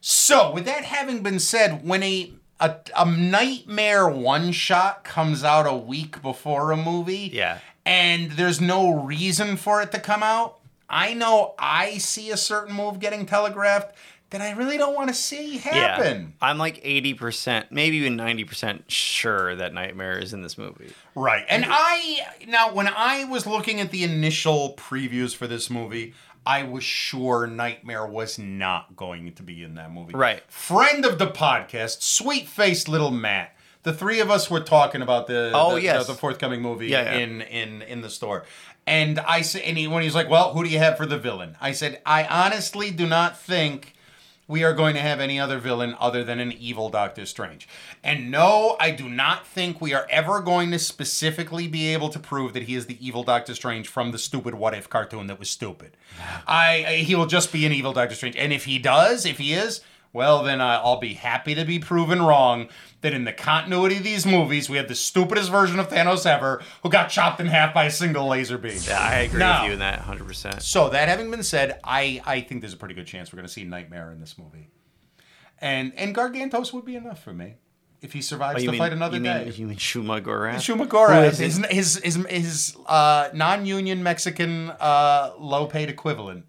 So, with that having been said, when a a, a nightmare one shot comes out a week before a movie, Yeah. and there's no reason for it to come out, I know I see a certain move getting telegraphed that I really don't want to see happen. Yeah. I'm like 80%, maybe even 90% sure that Nightmare is in this movie. Right. And I now when I was looking at the initial previews for this movie, I was sure Nightmare was not going to be in that movie. Right. Friend of the podcast, sweet faced little Matt. The three of us were talking about the Oh, the, yes. the, the forthcoming movie Yeah, yeah. in in in the store. And I said, and he, when he's like, "Well, who do you have for the villain?" I said, "I honestly do not think we are going to have any other villain other than an evil Doctor Strange. And no, I do not think we are ever going to specifically be able to prove that he is the evil Doctor Strange from the stupid What If cartoon that was stupid. I, I he will just be an evil Doctor Strange. And if he does, if he is, well then uh, I'll be happy to be proven wrong that in the continuity of these movies we have the stupidest version of Thanos ever who got chopped in half by a single laser beam. Yeah, I agree Now- with you in that 100%. So that having been said, I I think there's a pretty good chance we're going to see Nightmare in this movie, and and Gargantos would be enough for me if he survives Oh, to mean, fight another you day. Mean, you mean Shuma Gorath? Shuma Gorath, Who is his, his his his uh, non-union Mexican uh, low-paid equivalent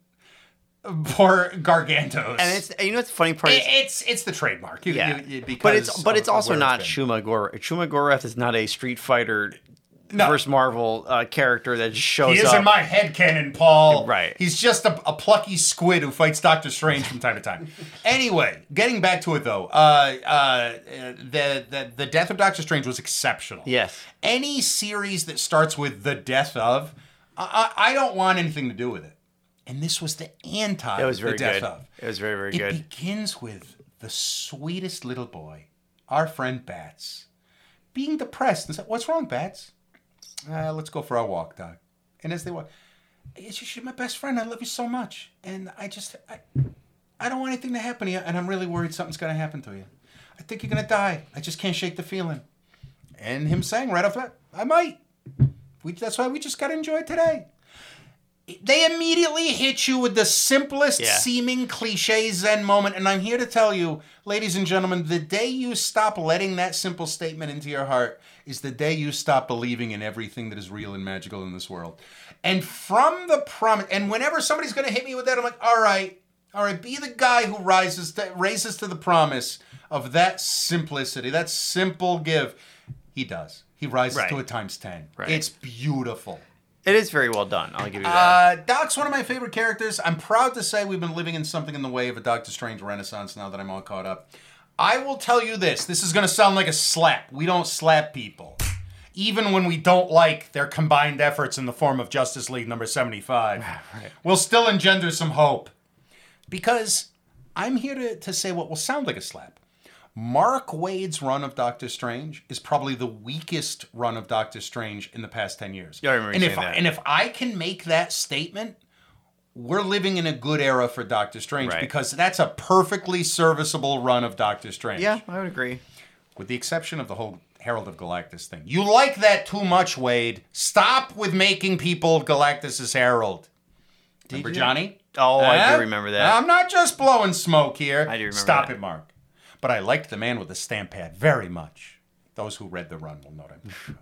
for Gargantos. And it's you know what's the funny part? It- it's it's the trademark. You- yeah, you- because but it's but it's also not been. Shuma Gorath. Shuma Gorath is not a Street Fighter No. versus Marvel uh, character that just shows He is up. in my head canon, Paul. Right. He's just a, a plucky squid who fights Doctor Strange from time to time. anyway, getting back to it though, uh, uh, the, the the death of Doctor Strange was exceptional. Yes. Any series that starts with the death of, I I don't want anything to do with it. And this was the anti. It was very the death good. Of. It was very very It good. It begins with the sweetest little boy, our friend Bats, being depressed and said, "What's wrong, Bats? Uh, let's go for a walk, Doc." And as they walk, it's just you're my best friend. I love you so much, and I just I, I don't want anything to happen to you, and I'm really worried something's gonna happen to you. I think you're gonna die. I just can't shake the feeling. And him saying right off the bat, "I might." We, that's why we just gotta enjoy today. They immediately hit you with the simplest Yeah. seeming cliche Zen moment. And I'm here to tell you, ladies and gentlemen, the day you stop letting that simple statement into your heart is the day you stop believing in everything that is real and magical in this world. And from the promise, and whenever somebody's going to hit me with that, I'm like, all right, all right, be the guy who rises to, raises to the promise of that simplicity, that simple give. He does. He rises Right. to a times 10. Right. It's beautiful. It is very well done. I'll give you that. Uh, Doc's one of my favorite characters. I'm proud to say we've been living in something in the way of a Doctor Strange renaissance now that I'm all caught up. I will tell you this this is going to sound like a slap. We don't slap people. Even when we don't like their combined efforts in the form of Justice League number 75, we'll still engender some hope. Because I'm here to, to say what will sound like a slap. Mark Waid's run of Doctor Strange is probably the weakest run of Doctor Strange in the past 10 years. Yeah, I remember and if I, that. and if I can make that statement, we're living in a good era for Doctor Strange Right. because that's a perfectly serviceable run of Doctor Strange. yeah, I would agree. With the exception of the whole Herald of Galactus thing. You like that too much, Wade. Stop with making people Galactus's Herald. Remember you? Johnny? Oh, I do remember that. I'm not just blowing smoke here. I do remember Stop that. it, Mark. But I liked the man with the stamp pad very much. Those who read the run will know what I'm.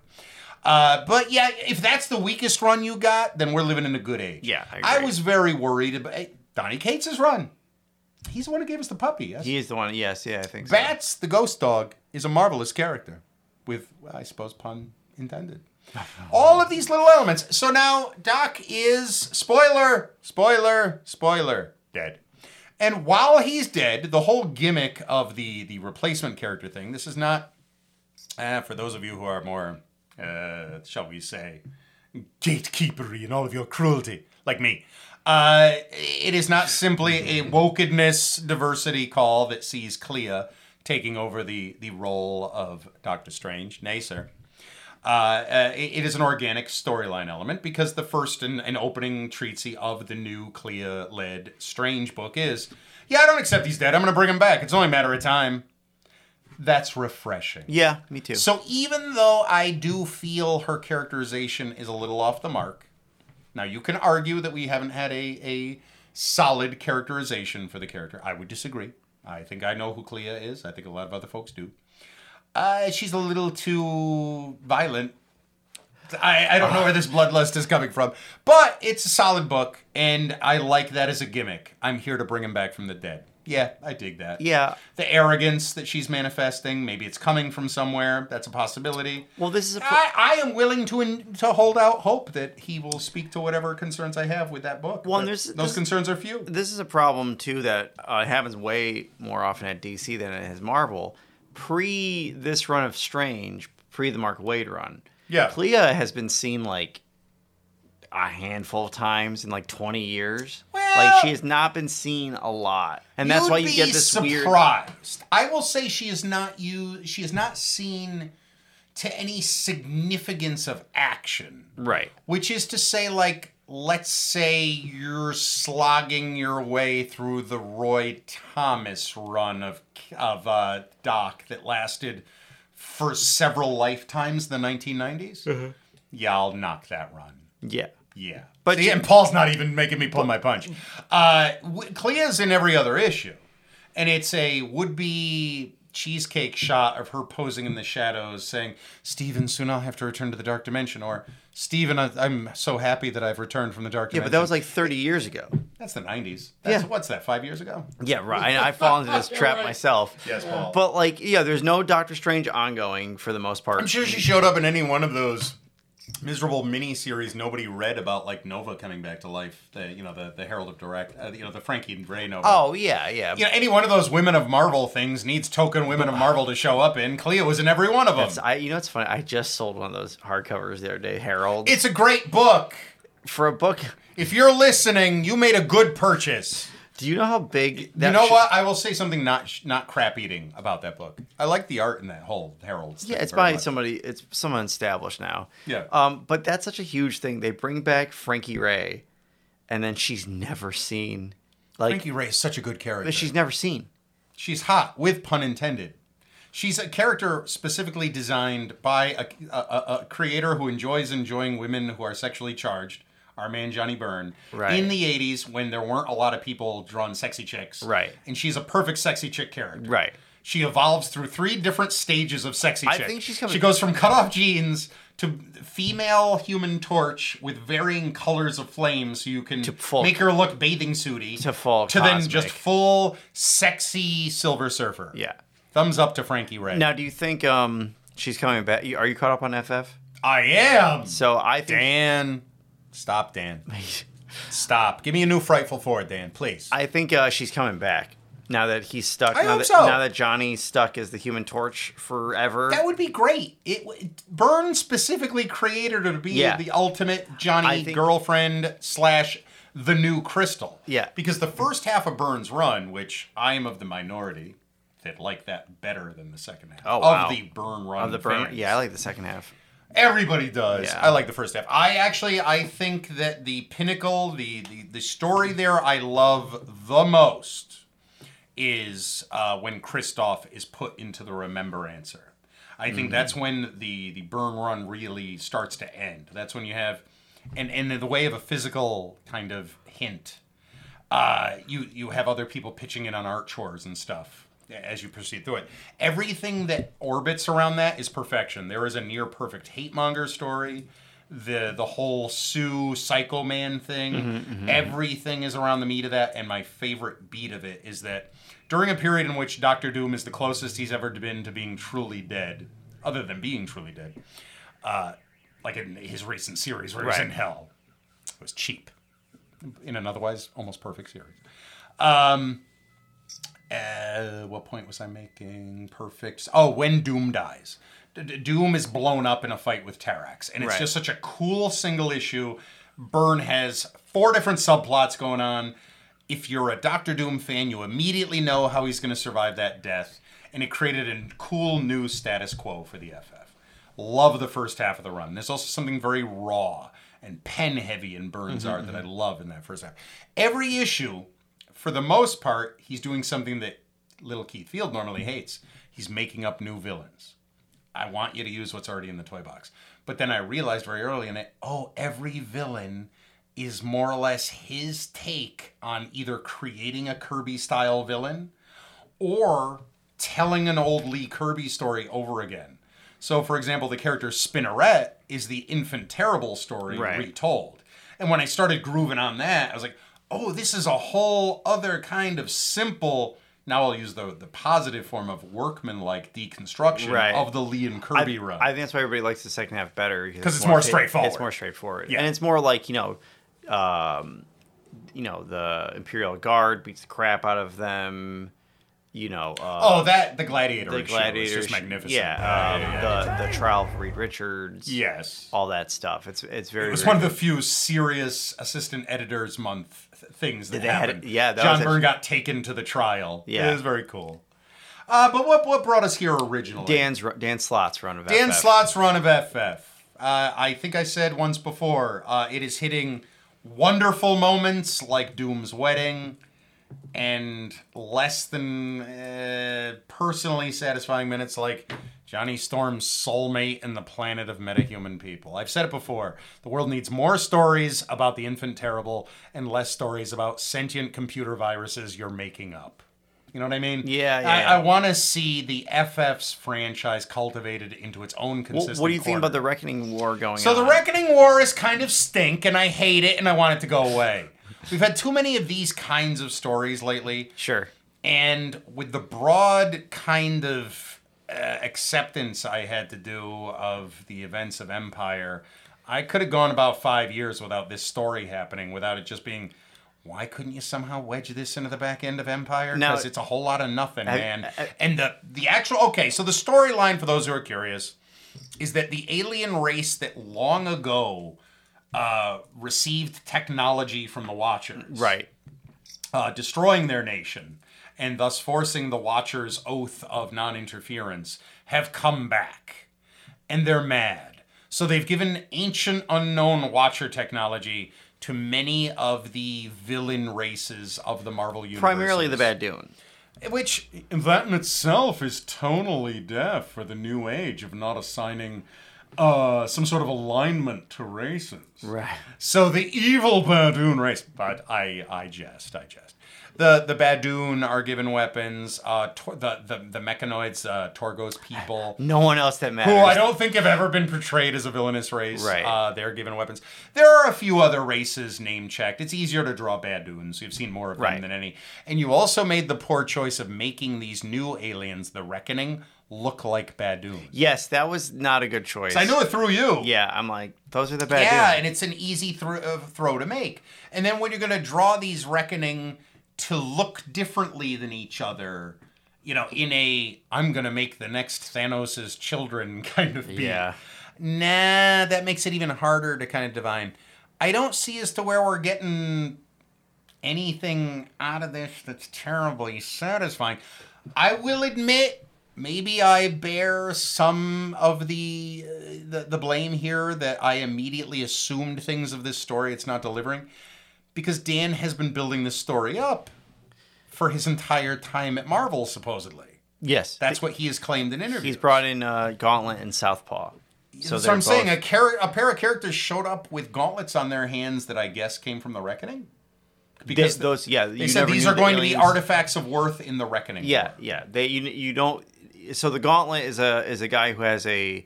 Uh, but yeah, if that's the weakest run you got, then we're living in a good age. Yeah, I agree. was very worried about hey, Donny Cates' run. He's the one who gave us the puppy. Yes? He is the one. Yes, yeah, I think so. Bats, the ghost dog, is a marvelous character, with I suppose pun intended. All of these little elements. So now Doc is spoiler, spoiler, spoiler, dead. And while he's dead, the whole gimmick of the the replacement character thing. This is not. Uh, for those of you who are more uh, shall we say, gatekeepery and all of your cruelty, like me. Uh, it is not simply a wokedness diversity call that sees Clea taking over the, the role of Doctor Strange. Nay, sir. Uh, uh, it, it is an organic storyline element because the first and, and opening treatise of the new Clea led Strange book is yeah, I don't accept he's dead. I'm going to bring him back. It's only a matter of time. That's refreshing. Yeah, me too. So even though I do feel her characterization is a little off the mark, now you can argue that we haven't had a, a solid characterization for the character. I would disagree. I think I know who Clea is. I think a lot of other folks do. Uh, she's a little too violent. I, I don't know where this bloodlust is coming from, but it's a solid book, and I like that as a gimmick. I'm here to bring him back from the dead. Yeah, I dig that. yeah. The arrogance that she's manifesting, maybe it's coming from somewhere. That's a possibility. Well, this is a. Pro- I, I am willing to in, to hold out hope that he will speak to whatever concerns I have with that book. Well, there's- those there's- concerns are few. this is a problem too that uh, happens way more often at DC than it has Marvel. Pre this run of Strange, pre the Mark Waid run, Yeah. Clea has been seen like a handful of times in like 20 years. Well- like she has not been seen a lot, and that's why you get this weird. surprised. I will say she is not you. She is not seen to any significance of action. Right. Which is to say, like, let's say you're slogging your way through the Roy Thomas run of of uh, Doc that lasted for several lifetimes, the 1990s. Yeah, I'll knock that run. Yeah. Yeah. But See, and Paul's not even making me pull my punch. Uh, Clea's in every other issue, and it's a would-be cheesecake shot of her posing in the shadows, saying, "Steven, soon I'll have to return to the dark dimension," or "Steven, I'm so happy that I've returned from the dark Yeah, but that was like 30 years ago. that's the '90s. That's, Yeah. what's that? Five years ago? Yeah, right. I, I fall into this trap right. myself. Yes, Paul. But like, yeah, there's no Doctor Strange ongoing for the most part. I'm sure she showed up in any one of those miserable mini series nobody read about, like Nova coming back to life. The you know the the Herald of Direct, uh, you know the Frankie and Raye Nova. Oh yeah, yeah. you know, any one of those women of Marvel things needs token women of Marvel to show up in. Clea was in every one of them. That's- I, you know, it's funny. I just sold one of those hardcovers the other day, Herald. It's a great book. for a book. If you're listening, you made a good purchase. Do you know how big? That you know sh- what? I will say something not sh- not crap eating about that book. I like the art in that whole Herald. Yeah, it's by much. somebody. It's someone established now. Yeah. Um, but that's such a huge thing. They bring back Frankie Raye, and then she's never seen. Like Frankie Raye is such a good character. she's never seen. She's hot, with pun intended. She's a character specifically designed by a, a- a creator who enjoys enjoying women who are sexually charged. Our man Johnny Byrne. Right. In the '80s, when there weren't a lot of people drawing sexy chicks. Right. And she's a perfect sexy chick character. Right. She evolves through three different stages of sexy I chick. think she's coming- She goes from cut off jeans to female human torch with varying colors of flame so you can make her look bathing suity. To full To then just full sexy silver surfer. Yeah. Thumbs up to Frankie Raye. Now, do you think um she's coming back? Are you caught up on FF? I am. So I think Dan. Stop, Dan. Stop. Give me a new Frightful Four, Dan, please. I think uh, she's coming back now that he's stuck. I now hope that, so. Now that Johnny's stuck as the Human Torch forever. that would be great. It w- Byrne specifically created her to be Yeah. the ultimate Johnny think- girlfriend slash the new Crystal. Yeah. Because the first half of Byrne's run, which I am of the minority that like that better than the second half Oh, wow. of the Byrne run. of the Byrne. fans. Yeah, I like the second half. Everybody does. Yeah. I like the first half. I actually I think that the pinnacle, the the, the story there I love the most is uh, when Kristoff is put into the remember answer. I think that's when the the Byrne run really starts to end. That's when you have and and in the way of a physical kind of hint uh, you you have other people pitching in on art chores and stuff as you proceed through it. Everything that orbits around that is perfection. There is a near perfect hate monger story. The the whole Sue Psycho Man thing, everything is around the meat of that. And my favorite beat of it is that during a period in which Doctor Doom is the closest he's ever been to being truly dead, other than being truly dead, uh, like in his recent series where he's in Right. hell, it was cheap in an otherwise almost perfect series. Um, uh, what point was I making? Perfect. Oh, when Doom dies. D- Doom is blown up in a fight with Terrax, and it's Right. just such a cool single issue. Byrne has four different subplots going on. If you're a Doctor Doom fan, you immediately know how he's going to survive that death, and it created a cool new status quo for the FF. Love the first half of the run. There's also something very raw and pen heavy in Byrne's art that I love in that first half. Every issue, for the most part, he's doing something that little Keith Field normally hates. He's making up new villains. I want you to use what's already in the toy box. But then I realized very early in it, oh, every villain is more or less his take on either creating a Kirby style villain or telling an old Lee Kirby story over again. So, for example, the character Spinneret is the Infant Terrible story Right. retold. And when I started grooving on that, I was like, oh, this is a whole other kind of simple. Now I'll use the the positive form of workman-like deconstruction Right. of the Lee and I, Kirby run. I think that's why everybody likes the second half better 'Cause it's more it- straightforward. It's more straightforward, Yeah. and it's more like you know, um, you know, the Imperial Guard beats the crap out of them. You know, uh, oh, that the Gladiator the is just magnificent. Yeah, um, the the trial of Reed Richards. yes. all that stuff. It's it's very. It was very one of the few serious assistant editors month th- things that They had- happened. yeah, that John was Byrne actually- got taken to the trial. Yeah. it was very cool. Uh, but what what brought us here originally? Dan's Dan Slott's run of Dan FF. Slott's run of FF. Uh, I think I said once before, uh, it is hitting wonderful moments like Doom's wedding, and less than uh, personally satisfying minutes like Johnny Storm's soulmate in the planet of metahuman people. I've said it before. The world needs more stories about the infant terrible and less stories about sentient computer viruses you're making up. You know what I mean? Yeah, I, yeah. I want to see the FF's franchise cultivated into its own consistent. what do you think about the. Reckoning War going So on? So the Reckoning War is kind of stink, and I hate it, and I want it to go away. We've had too many of these kinds of stories lately, Sure. and with the broad kind of acceptance I had to do of the events of Empire, I could have gone about five years without this story happening, without it just being. Why couldn't you somehow wedge this into the back end of Empire? Because it's a whole lot of nothing, Have- man. uh, and the the actual okay, so the storyline for those who are curious is that the alien race that long ago uh, received technology from the Watchers, Right. uh, destroying their nation and thus forcing the Watchers' oath of non-interference, have come back, and they're mad. So they've given ancient unknown Watcher technology to many of the villain races of the Marvel universe. Primarily the Badoon. Which, that in itself is tonally deaf for the new age of not assigning uh, some sort of alignment to races. Right. So the evil Badoon race, but I, I jest, I jest. The the Badoon are given weapons. Uh, Tor- the the the mechanoids, uh, Torgo's people, No one else that matters. who I don't think have ever been portrayed as a villainous race. Right. Uh, they're given weapons. There are a few other races name checked. It's easier to draw Badoons. You've seen more of them Right. than any. And you also made the poor choice of making these new aliens, the Reckoning, look like Badoons. Yes, that was not a good choice. I knew it through you. Yeah, I'm like, those are the Bad Yeah, and it's an easy thro- uh, throw to make. And then when you're going to draw these reckoning to look differently than each other, you know, in a I'm to make the next thanos's children kind of beat. Yeah. Nah, that makes it even harder to kind of divine. I don't see as to where we're getting anything out of this that's terribly satisfying. I will admit, maybe I bear some of the, uh, the the blame here that I immediately assumed things of this story it's not delivering, because Dan has been building this story up for his entire time at Marvel, supposedly. Yes. That's what he has claimed in interviews. He's brought in uh, Gauntlet and Southpaw. So what I'm saying. A, char- a pair of characters showed up with gauntlets on their hands that I guess came from the Reckoning. They- those, yeah. They you said these are the going to be artifacts of worth in the Reckoning. Yeah, yeah. They you you don't. So the Gauntlet is a is a guy who has a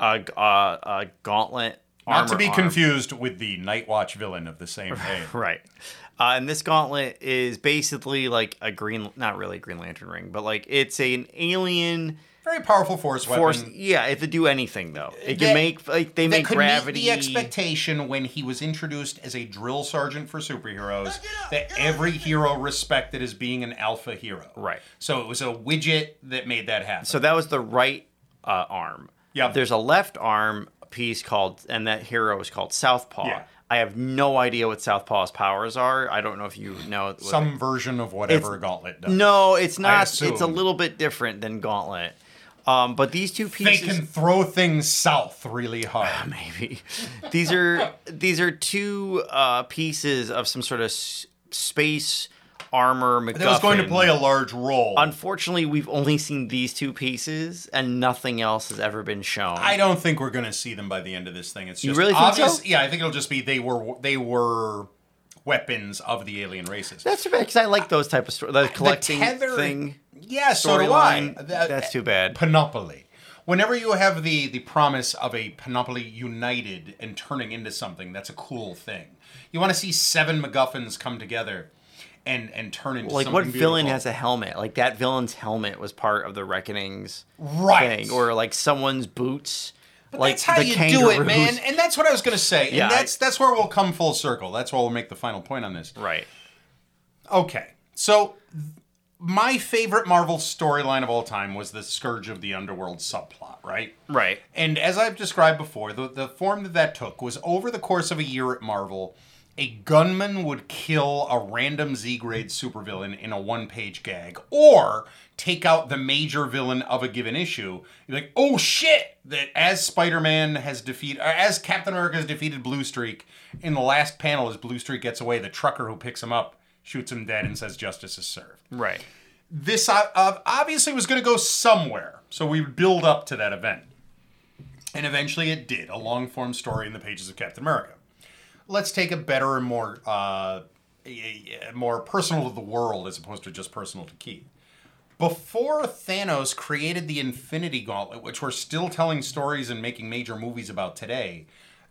a, a, a gauntlet. Not to be arm. confused with the Night Watch villain of the same name. Right. Uh, and this gauntlet is basically like a green, not really a Green Lantern ring, but like it's a, an alien Very powerful force weapon. Yeah, it could do anything though. It That- can make like they that make could gravity. meet the expectation when he was introduced as a drill sergeant for superheroes that every hero respected as being an alpha hero. Right. So it was a widget that made that happen. So that was the right uh, arm. Yep. There's a left arm piece called, and that hero is called Southpaw. Yeah. I have no idea what Southpaw's powers are. I don't know if you know. some version of whatever It's- Gauntlet does. No, it's not. It's a little bit different than Gauntlet. Um, but these two They pieces, can throw things south really hard. maybe these are these are two uh, pieces of some sort of s- space armor. MacGuffin. That was going to play a large role. Unfortunately, we've only seen these two pieces, and nothing else has ever been shown. I don't think we're going to see them by the end of this thing. It's just really think obvious. so? Yeah, I think it'll just be they were they were weapons of the alien races. That's too bad because I like those type of stories. The collecting tether- thing. yeah, so do I. That- that's eh, too bad. Panoply. Whenever you have the the promise of a panoply united and turning into something, that's a cool thing. You want to see seven MacGuffins come together and and turn into Like what villain beautiful. has a helmet? Like that villain's helmet was part of the Reckoning's right thing, or like someone's boots. But like that's how you do it, man. And that's what I was going to say. Yeah, and that's that's where we'll come full circle. That's where we'll make the final point on this. Right. Okay. So my favorite Marvel storyline of all time was the Scourge of the Underworld subplot, right? Right. And as I've described before, the, the form that that took was over the course of a year at Marvel, a gunman would kill a random Z grade supervillain in a one page gag, or take out the major villain of a given issue. You're like, oh shit! That as Spider Man has defeated, as Captain America has defeated Blue Streak, in the last panel, as Blue Streak gets away, the trucker who picks him up shoots him dead and says justice is served Right. this uh, uh, obviously was going to go somewhere. So we would build up to that event. And eventually it did, a long form story in the pages of Captain America. Let's take a better and more, uh, more personal to the world as opposed to just personal to Keith. Before Thanos created the Infinity Gauntlet, which we're still telling stories and making major movies about today,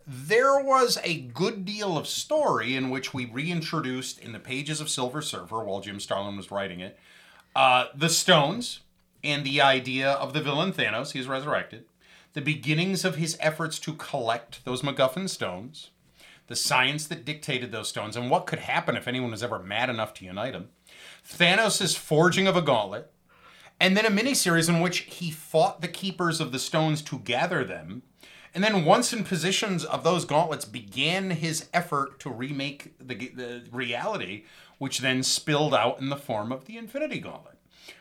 there was a good deal of story in which we reintroduced in the pages of Silver Surfer while Jim Starlin was writing it uh, the stones and the idea of the villain Thanos, he's resurrected, the beginnings of his efforts to collect those MacGuffin stones, the science that dictated those stones, and what could happen if anyone was ever mad enough to unite them, Thanos' forging of a gauntlet, and then a miniseries in which he fought the keepers of the stones to gather them. And then, once in positions of those gauntlets, began his effort to remake the, the reality, which then spilled out in the form of the Infinity Gauntlet.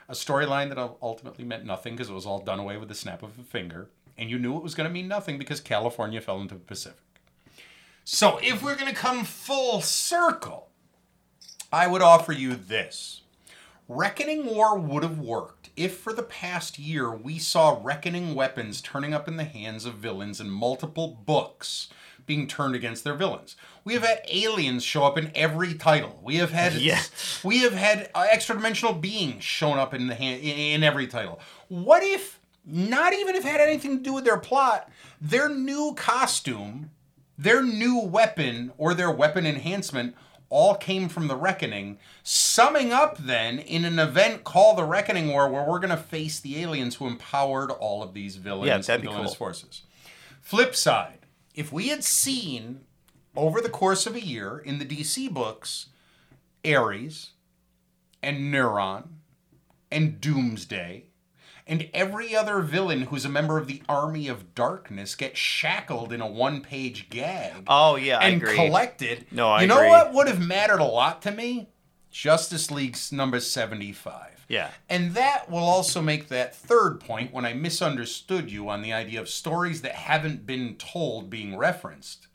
A storyline that ultimately meant nothing because it was all done away with the snap of a finger, and you knew it was going to mean nothing because California fell into the Pacific. So, if we're going to come full circle, I would offer you this. Reckoning War would have worked if for the past year we saw reckoning weapons turning up in the hands of villains in multiple books being turned against their villains. We have had aliens show up in every title. We have had Yeah. we have had uh, extra dimensional beings shown up in the hand, in, in every title. What if not even if it had anything to do with their plot, their new costume, their new weapon or their weapon enhancement all came from the Reckoning, summing up then in an event called the Reckoning War, where we're going to face the aliens who empowered all of these villains Yeah, and villainous cool. forces. Flip side, if we had seen over the course of a year in the DC books, Ares and Neron and Doomsday and every other villain who's a member of the Army of Darkness get shackled in a one-page gag Oh yeah, I and collected. No, I You know agree. what would have mattered a lot to me? Justice League's number 75. Yeah. And that will also make that third point when I misunderstood you on the idea of stories that haven't been told being referenced.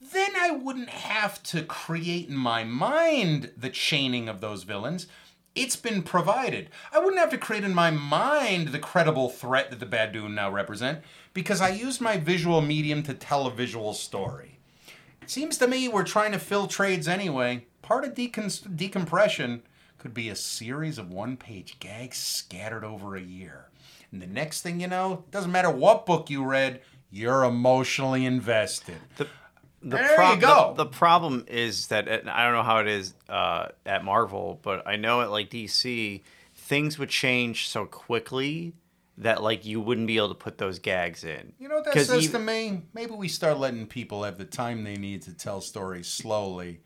Then I wouldn't have to create in my mind the chaining of those villains. It's been provided. I wouldn't have to create in my mind the credible threat that the Badoon now represent because I used my visual medium to tell a visual story. It seems to me we're trying to fill trades anyway. Part of decon- decompression could be a series of one page gags scattered over a year. And the next thing you know, doesn't matter what book you read, you're emotionally invested. the There prob- you go. The, the problem is that and I don't know how it is uh, at Marvel, but I know at like DC, things would change so quickly that like you wouldn't be able to put those gags in. You know what that says even- to me? Maybe we start letting people have the time they need to tell stories slowly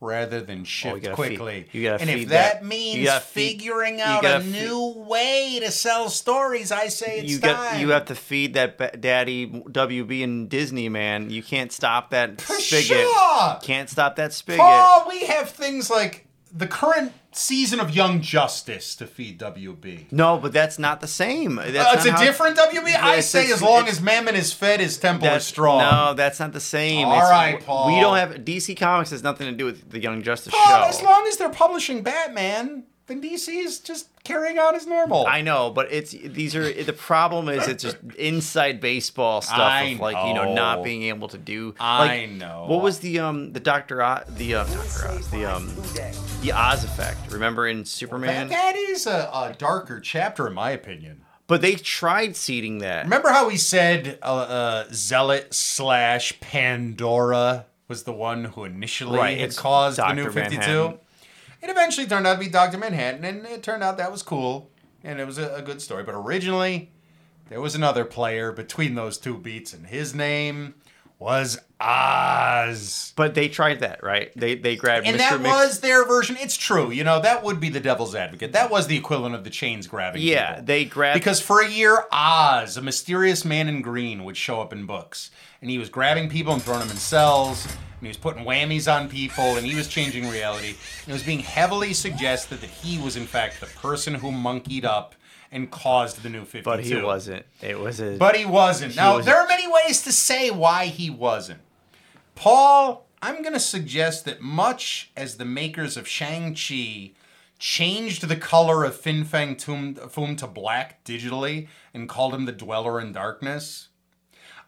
rather than oh, shift gotta quickly. feed- you gotta and if that, that- means feed- figuring you out a gotta new way to sell stories, I say it's you time. got you have to feed that daddy WB and Disney man. You can't stop that spigot. Sure. Can't stop that spigot. Oh, we have things like the current season of Young Justice to feed WB. No, but that's not the same. That's Uh, it's a how- different WB. I say as long as Mammon is fed, his temple is strong. No, that's not the same. All It's- right, Paul. We don't have DC Comics has nothing to do with the Young Justice Well, show. as long as they're publishing Batman, then DC is just carrying on as normal. I know, but it's these are the problem is it's just inside baseball stuff I of like you know know. not being able to do. I like, know. What was the um the Doctor Oz, the uh, Doctor Oz the um the Oz effect? Remember in Superman? That, that is a, a darker chapter, in my opinion. But they tried seeding that. Remember how he said uh, uh, Zealot slash Pandora was the one who initially Right, had caused the New 52? Manhattan. It eventually turned out to be Dr. Manhattan, and it turned out that was cool, and it was a, a good story. But originally, there was another player between those two beats, and his name was Oz. But they tried that, right? They they grabbed And Mr. that Mix- was their version. It's true. You know, that would be the devil's advocate. That was the equivalent of the chains grabbing yeah. people. They grabbed Because for a year, Oz, a mysterious man in green, would show up in books. And he was grabbing people and throwing them in cells. And he was putting whammies on people. And he was changing reality. And it was being heavily suggested that he was, in fact, the person who monkeyed up and caused the new 52. but he wasn't. It was a But he wasn't. now, was- there are many ways to say why he wasn't. Paul, I'm going to suggest that much as the makers of Shang-Chi changed the color of Fin Fang Foom to black digitally and called him the Dweller in Darkness,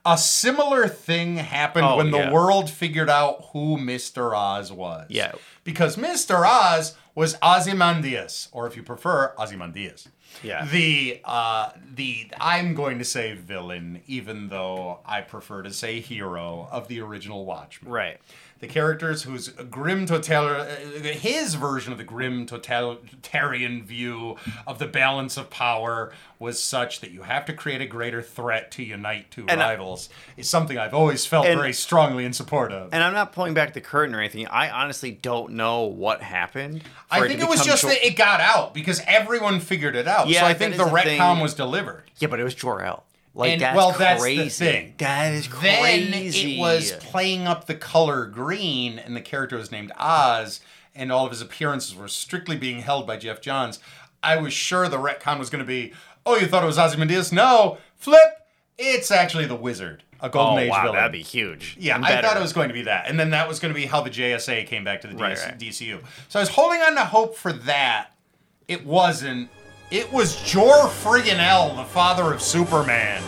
a similar thing happened Oh, when the world figured out who Mr. Oz was. Yeah. Because Mr. Oz was Ozymandias, or if you prefer, Ozymandias. Yeah. The uh the I'm going to say villain, even though I prefer to say hero of the original Watchmen. right. The characters whose grim total uh, his version of the grim totalitarian view of the balance of power was such that you have to create a greater threat to unite two And I- rivals is something I've always felt And- very strongly in support of. And I'm not pulling back the curtain or anything. I honestly don't know what happened. I think to it was just that it got out because everyone figured it out. Yeah, so I think the retcon was delivered. Yeah, but it was Jor-El. Like And, that's well, that's the thing. That is crazy. Then crazy. it was playing up the color green, and the character was named Oz, and all of his appearances were strictly being held by Geoff Johns. I was sure the retcon was going to be, oh, you thought it was Ozymandias? No, flip, it's actually the Wizard, a Golden oh Age wow, villain. that'd be huge. Yeah, And I better. thought it was going to be that. And then that was going to be how the JSA came back to the Right, DC, right. DCU. So I was holding on to hope for that. It wasn't. It was Jor friggin' L, the father of Superman.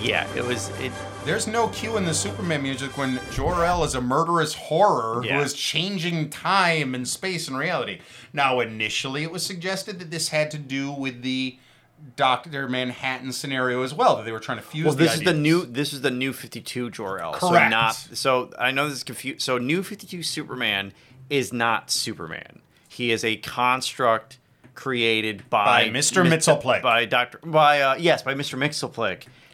Yeah, it was. It. There's no cue in the Superman music when Jor-El is a murderous horror Yeah. who is changing time and space and reality. Now, initially, it was suggested that this had to do with the Doctor Manhattan scenario as well, that they were trying to fuse. Well, the this is the ideas. new. This is the new Fifty Two Jor-El. So Correct. not. So I know this is confused. So new Fifty Two Superman is not Superman. He is a construct created by, By Mr. Mxyzptlk. By Doctor. By uh, yes, by Mr.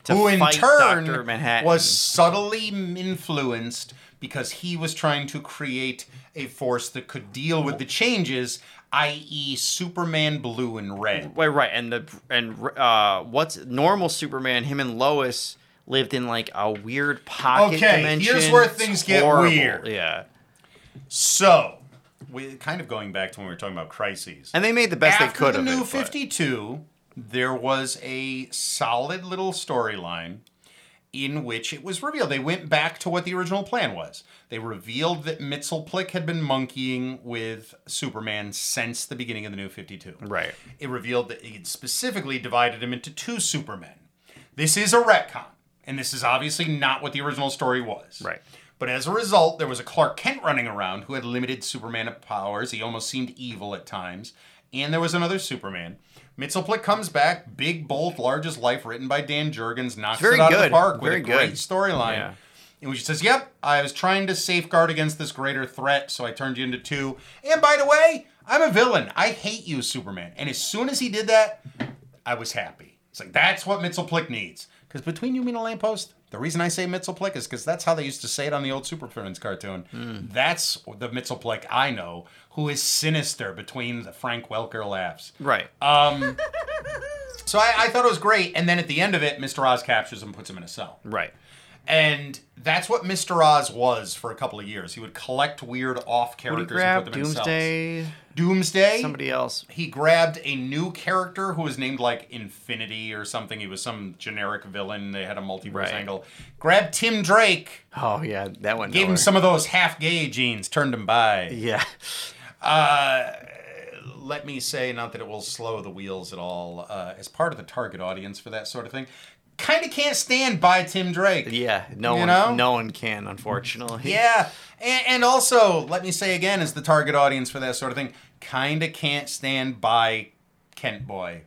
To who in turn Dr. Manhattan. was subtly influenced because he was trying to create a force that could deal with the changes, i.e., Superman Blue and Red. Right, right, and the and uh, what's normal Superman? Him and Lois lived in like a weird pocket Okay, dimension. here's where things get Horrible, weird. Yeah, So, we kind of going back to when we were talking about crises. and they made the best After they could the of new it. but- 52, there was a solid little storyline in which it was revealed. They went back to what the original plan was. They revealed that Mxyzptlk had been monkeying with Superman since the beginning of the new 52. Right. It revealed that it specifically divided him into two Supermen. This is a retcon, and this is obviously not what the original story was. Right. But as a result, there was a Clark Kent running around who had limited Superman powers. He almost seemed evil at times. And there was another Superman. Mxyzptlk comes back, big, bold, largest life, written by Dan Jurgens, knocks very it out of the good. park Very with a great storyline. Yeah. in which he says, Yep, I was trying to safeguard against this greater threat, so I turned you into two. And by the way, I'm a villain. I hate you, Superman. And as soon as he did that, I was happy. It's like, that's what Mitzelplick needs. Because between you and a lamppost, the reason I say Mitzelplick is because that's how they used to say it on the old Super Friends cartoon. That's the Mitzelplick I know, who is sinister between the Frank Welker laughs. Right. Um, so I, I thought it was great. And then at the end of it, Mr. Oz captures him and puts him in a cell. right. And that's what Mr. Oz was for a couple of years. He would collect weird off characters and put them in cells. Doomsday. Doomsday. Somebody else. He grabbed a new character who was named like Infinity or something. He was some generic villain. They had a multiverse Right. angle. Grabbed Tim Drake, Oh yeah, that one. gave him some of those half gay genes, turned him by. Yeah. Uh, let me say, not that it will slow the wheels at all, uh, as part of the target audience for that sort of thing, kind of can't stand by Tim Drake. Yeah. No one. know? No one can, unfortunately. Yeah, and, and also, let me say again, as the target audience for that sort of thing, kind of can't stand by Kent Boy.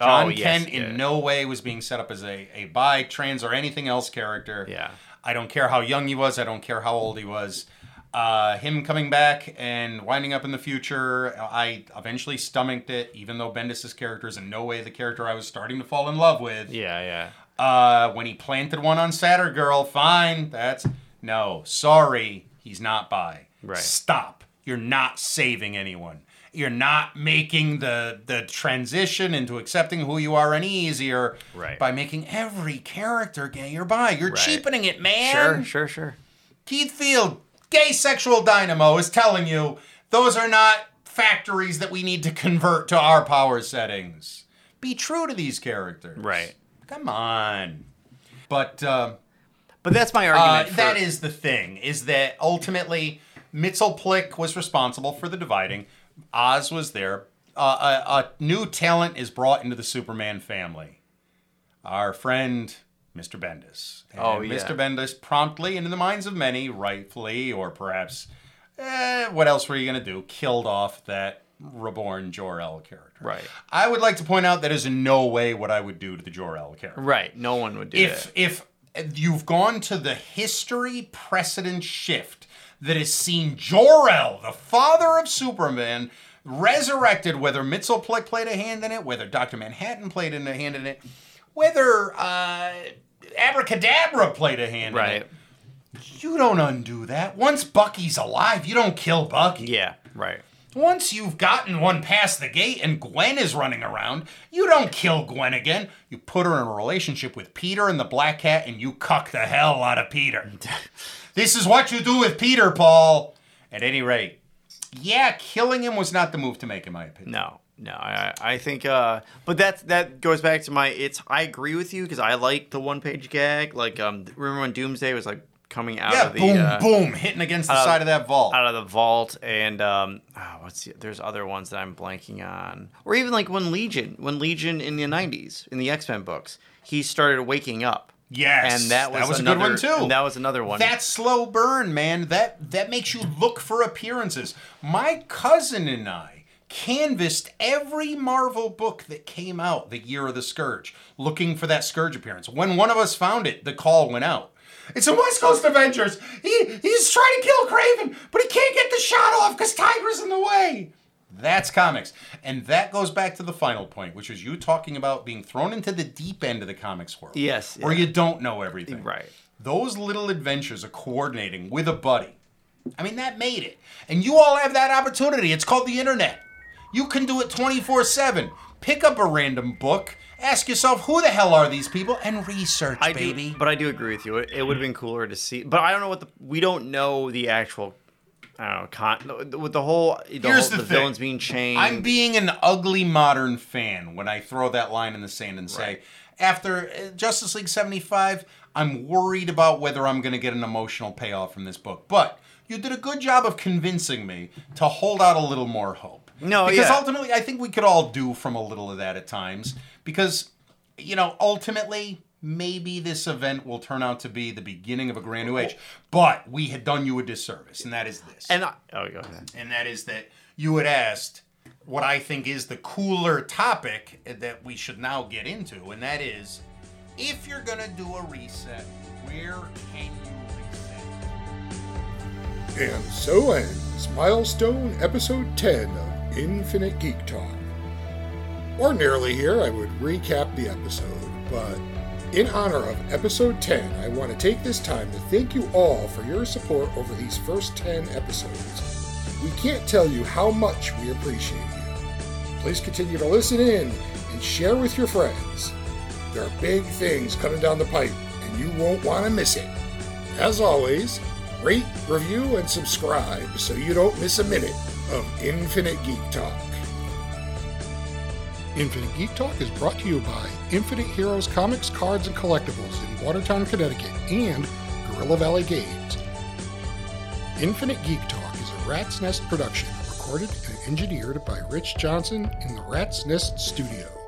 Jon Oh, yes, Kent yeah. in no way was being set up as a, a bi, trans, or anything else character. Yeah. I don't care how young he was. I don't care how old he was. Uh, him coming back and winding up in the future, I eventually stomached it, even though Bendis' character is in no way the character I was starting to fall in love with. Yeah. Yeah. Uh, when he planted one on Saturn Girl, fine. That's no, sorry, he's not by. Right. Stop. You're not saving anyone. You're not making the the transition into accepting who you are any easier Right. by making every character gay or bi. You're Right. cheapening it, man. Sure. Sure. Sure. Keith Field, gay sexual dynamo, is telling you those are not factories that we need to convert to our power settings. Be true to these characters. Right. Come on. But uh, But that's my uh, argument. for, that is the thing, is that ultimately Mxyzptlk was responsible for the dividing. Oz was there. Uh, a, a new talent is brought into the Superman family. Our friend, Mr. Bendis. And Oh, yeah. Mr. Bendis promptly, and in the minds of many, rightfully, or perhaps, eh, what else were you going to do? Killed off that reborn Jor-El character. Right. I would like to point out that is in no way what I would do to the Jor-El character Right. No one would do if that. if you've gone to the history precedent shift that has seen Jor-El, the father of Superman, resurrected, whether Mxyzptlk played a hand in it, whether Dr. Manhattan played a hand in it, whether uh, Abracadabra played a hand in Right. it. You don't undo that. Once Bucky's alive, you don't kill Bucky. Yeah. Right. Once you've gotten one past the gate and Gwen is running around, you don't kill Gwen again. You put her in a relationship with Peter and the Black Cat and you cuck the hell out of Peter. this is what you do with Peter, Paul. At any rate, yeah, killing him was not the move to make, in my opinion. No, no, I, I think, uh, but that that goes back to my. It's I agree with you because I like the one page gag. Like, um, remember when Doomsday was like coming out Yeah, of the boom, uh, boom, hitting against the side of that vault. out of the vault, and um, oh, what's the, there's other ones that I'm blanking on, or even like when Legion, when Legion in the '90s in the X Men books, he started waking up. Yes, and that was, that was a another, good one, too. that was another one. That slow burn, man, that that makes you look for appearances. My cousin and I canvassed every Marvel book that came out the year of the Scourge, looking for that Scourge appearance. When one of us found it, the call went out. It's a West Coast Avengers. He, he's trying to kill Craven, but he can't get the shot off because Tiger's in the way. That's comics. And that goes back to the final point, which is you talking about being thrown into the deep end of the comics world. Yes, Where yeah. you don't know everything. Right. Those little adventures of coordinating with a buddy. I mean, that made it. And you all have that opportunity. It's called the internet. You can do it 24 7. Pick up a random book, ask yourself, who the hell are these people? And research, I baby. do, but I do agree with you. It, it would have been cooler to see, but I don't know what the we don't know the actual. I don't know. Con, with the whole the, Here's whole, the the, thing. villains being changed. I'm being an ugly modern fan when I throw that line in the sand and say, Right. after uh, Justice League 75, I'm worried about whether I'm going to get an emotional payoff from this book. But you did a good job of convincing me to hold out a little more hope. No, because yeah. ultimately, I think we could all do from a little of that at times. Because, you know, ultimately, maybe this event will turn out to be the beginning of a grand new age. But we had done you a disservice, and that is this and I, oh, go ahead. and that is that you had asked what I think is the cooler topic that we should now get into, and that is if you're gonna do a reset, where can you reset? And so ends Milestone Episode 10 of Infinite Geek Talk. Ordinarily, here I would recap the episode, but in honor of Episode 10, I want to take this time to thank you all for your support over these first 10 episodes. We can't tell you how much we appreciate you. Please continue to listen in and share with your friends. There are big things coming down the pipe, and you won't want to miss it. As always, rate, review, and subscribe so you don't miss a minute of Infinite Geek Talk. Infinite Geek Talk is brought to you by Infinite Heroes Comics, Cards, and Collectibles in Watertown, Connecticut, and Gorilla Valley Games. Infinite Geek Talk is a Rat's Nest production, recorded and engineered by Rich Johnson in the Rat's Nest Studio.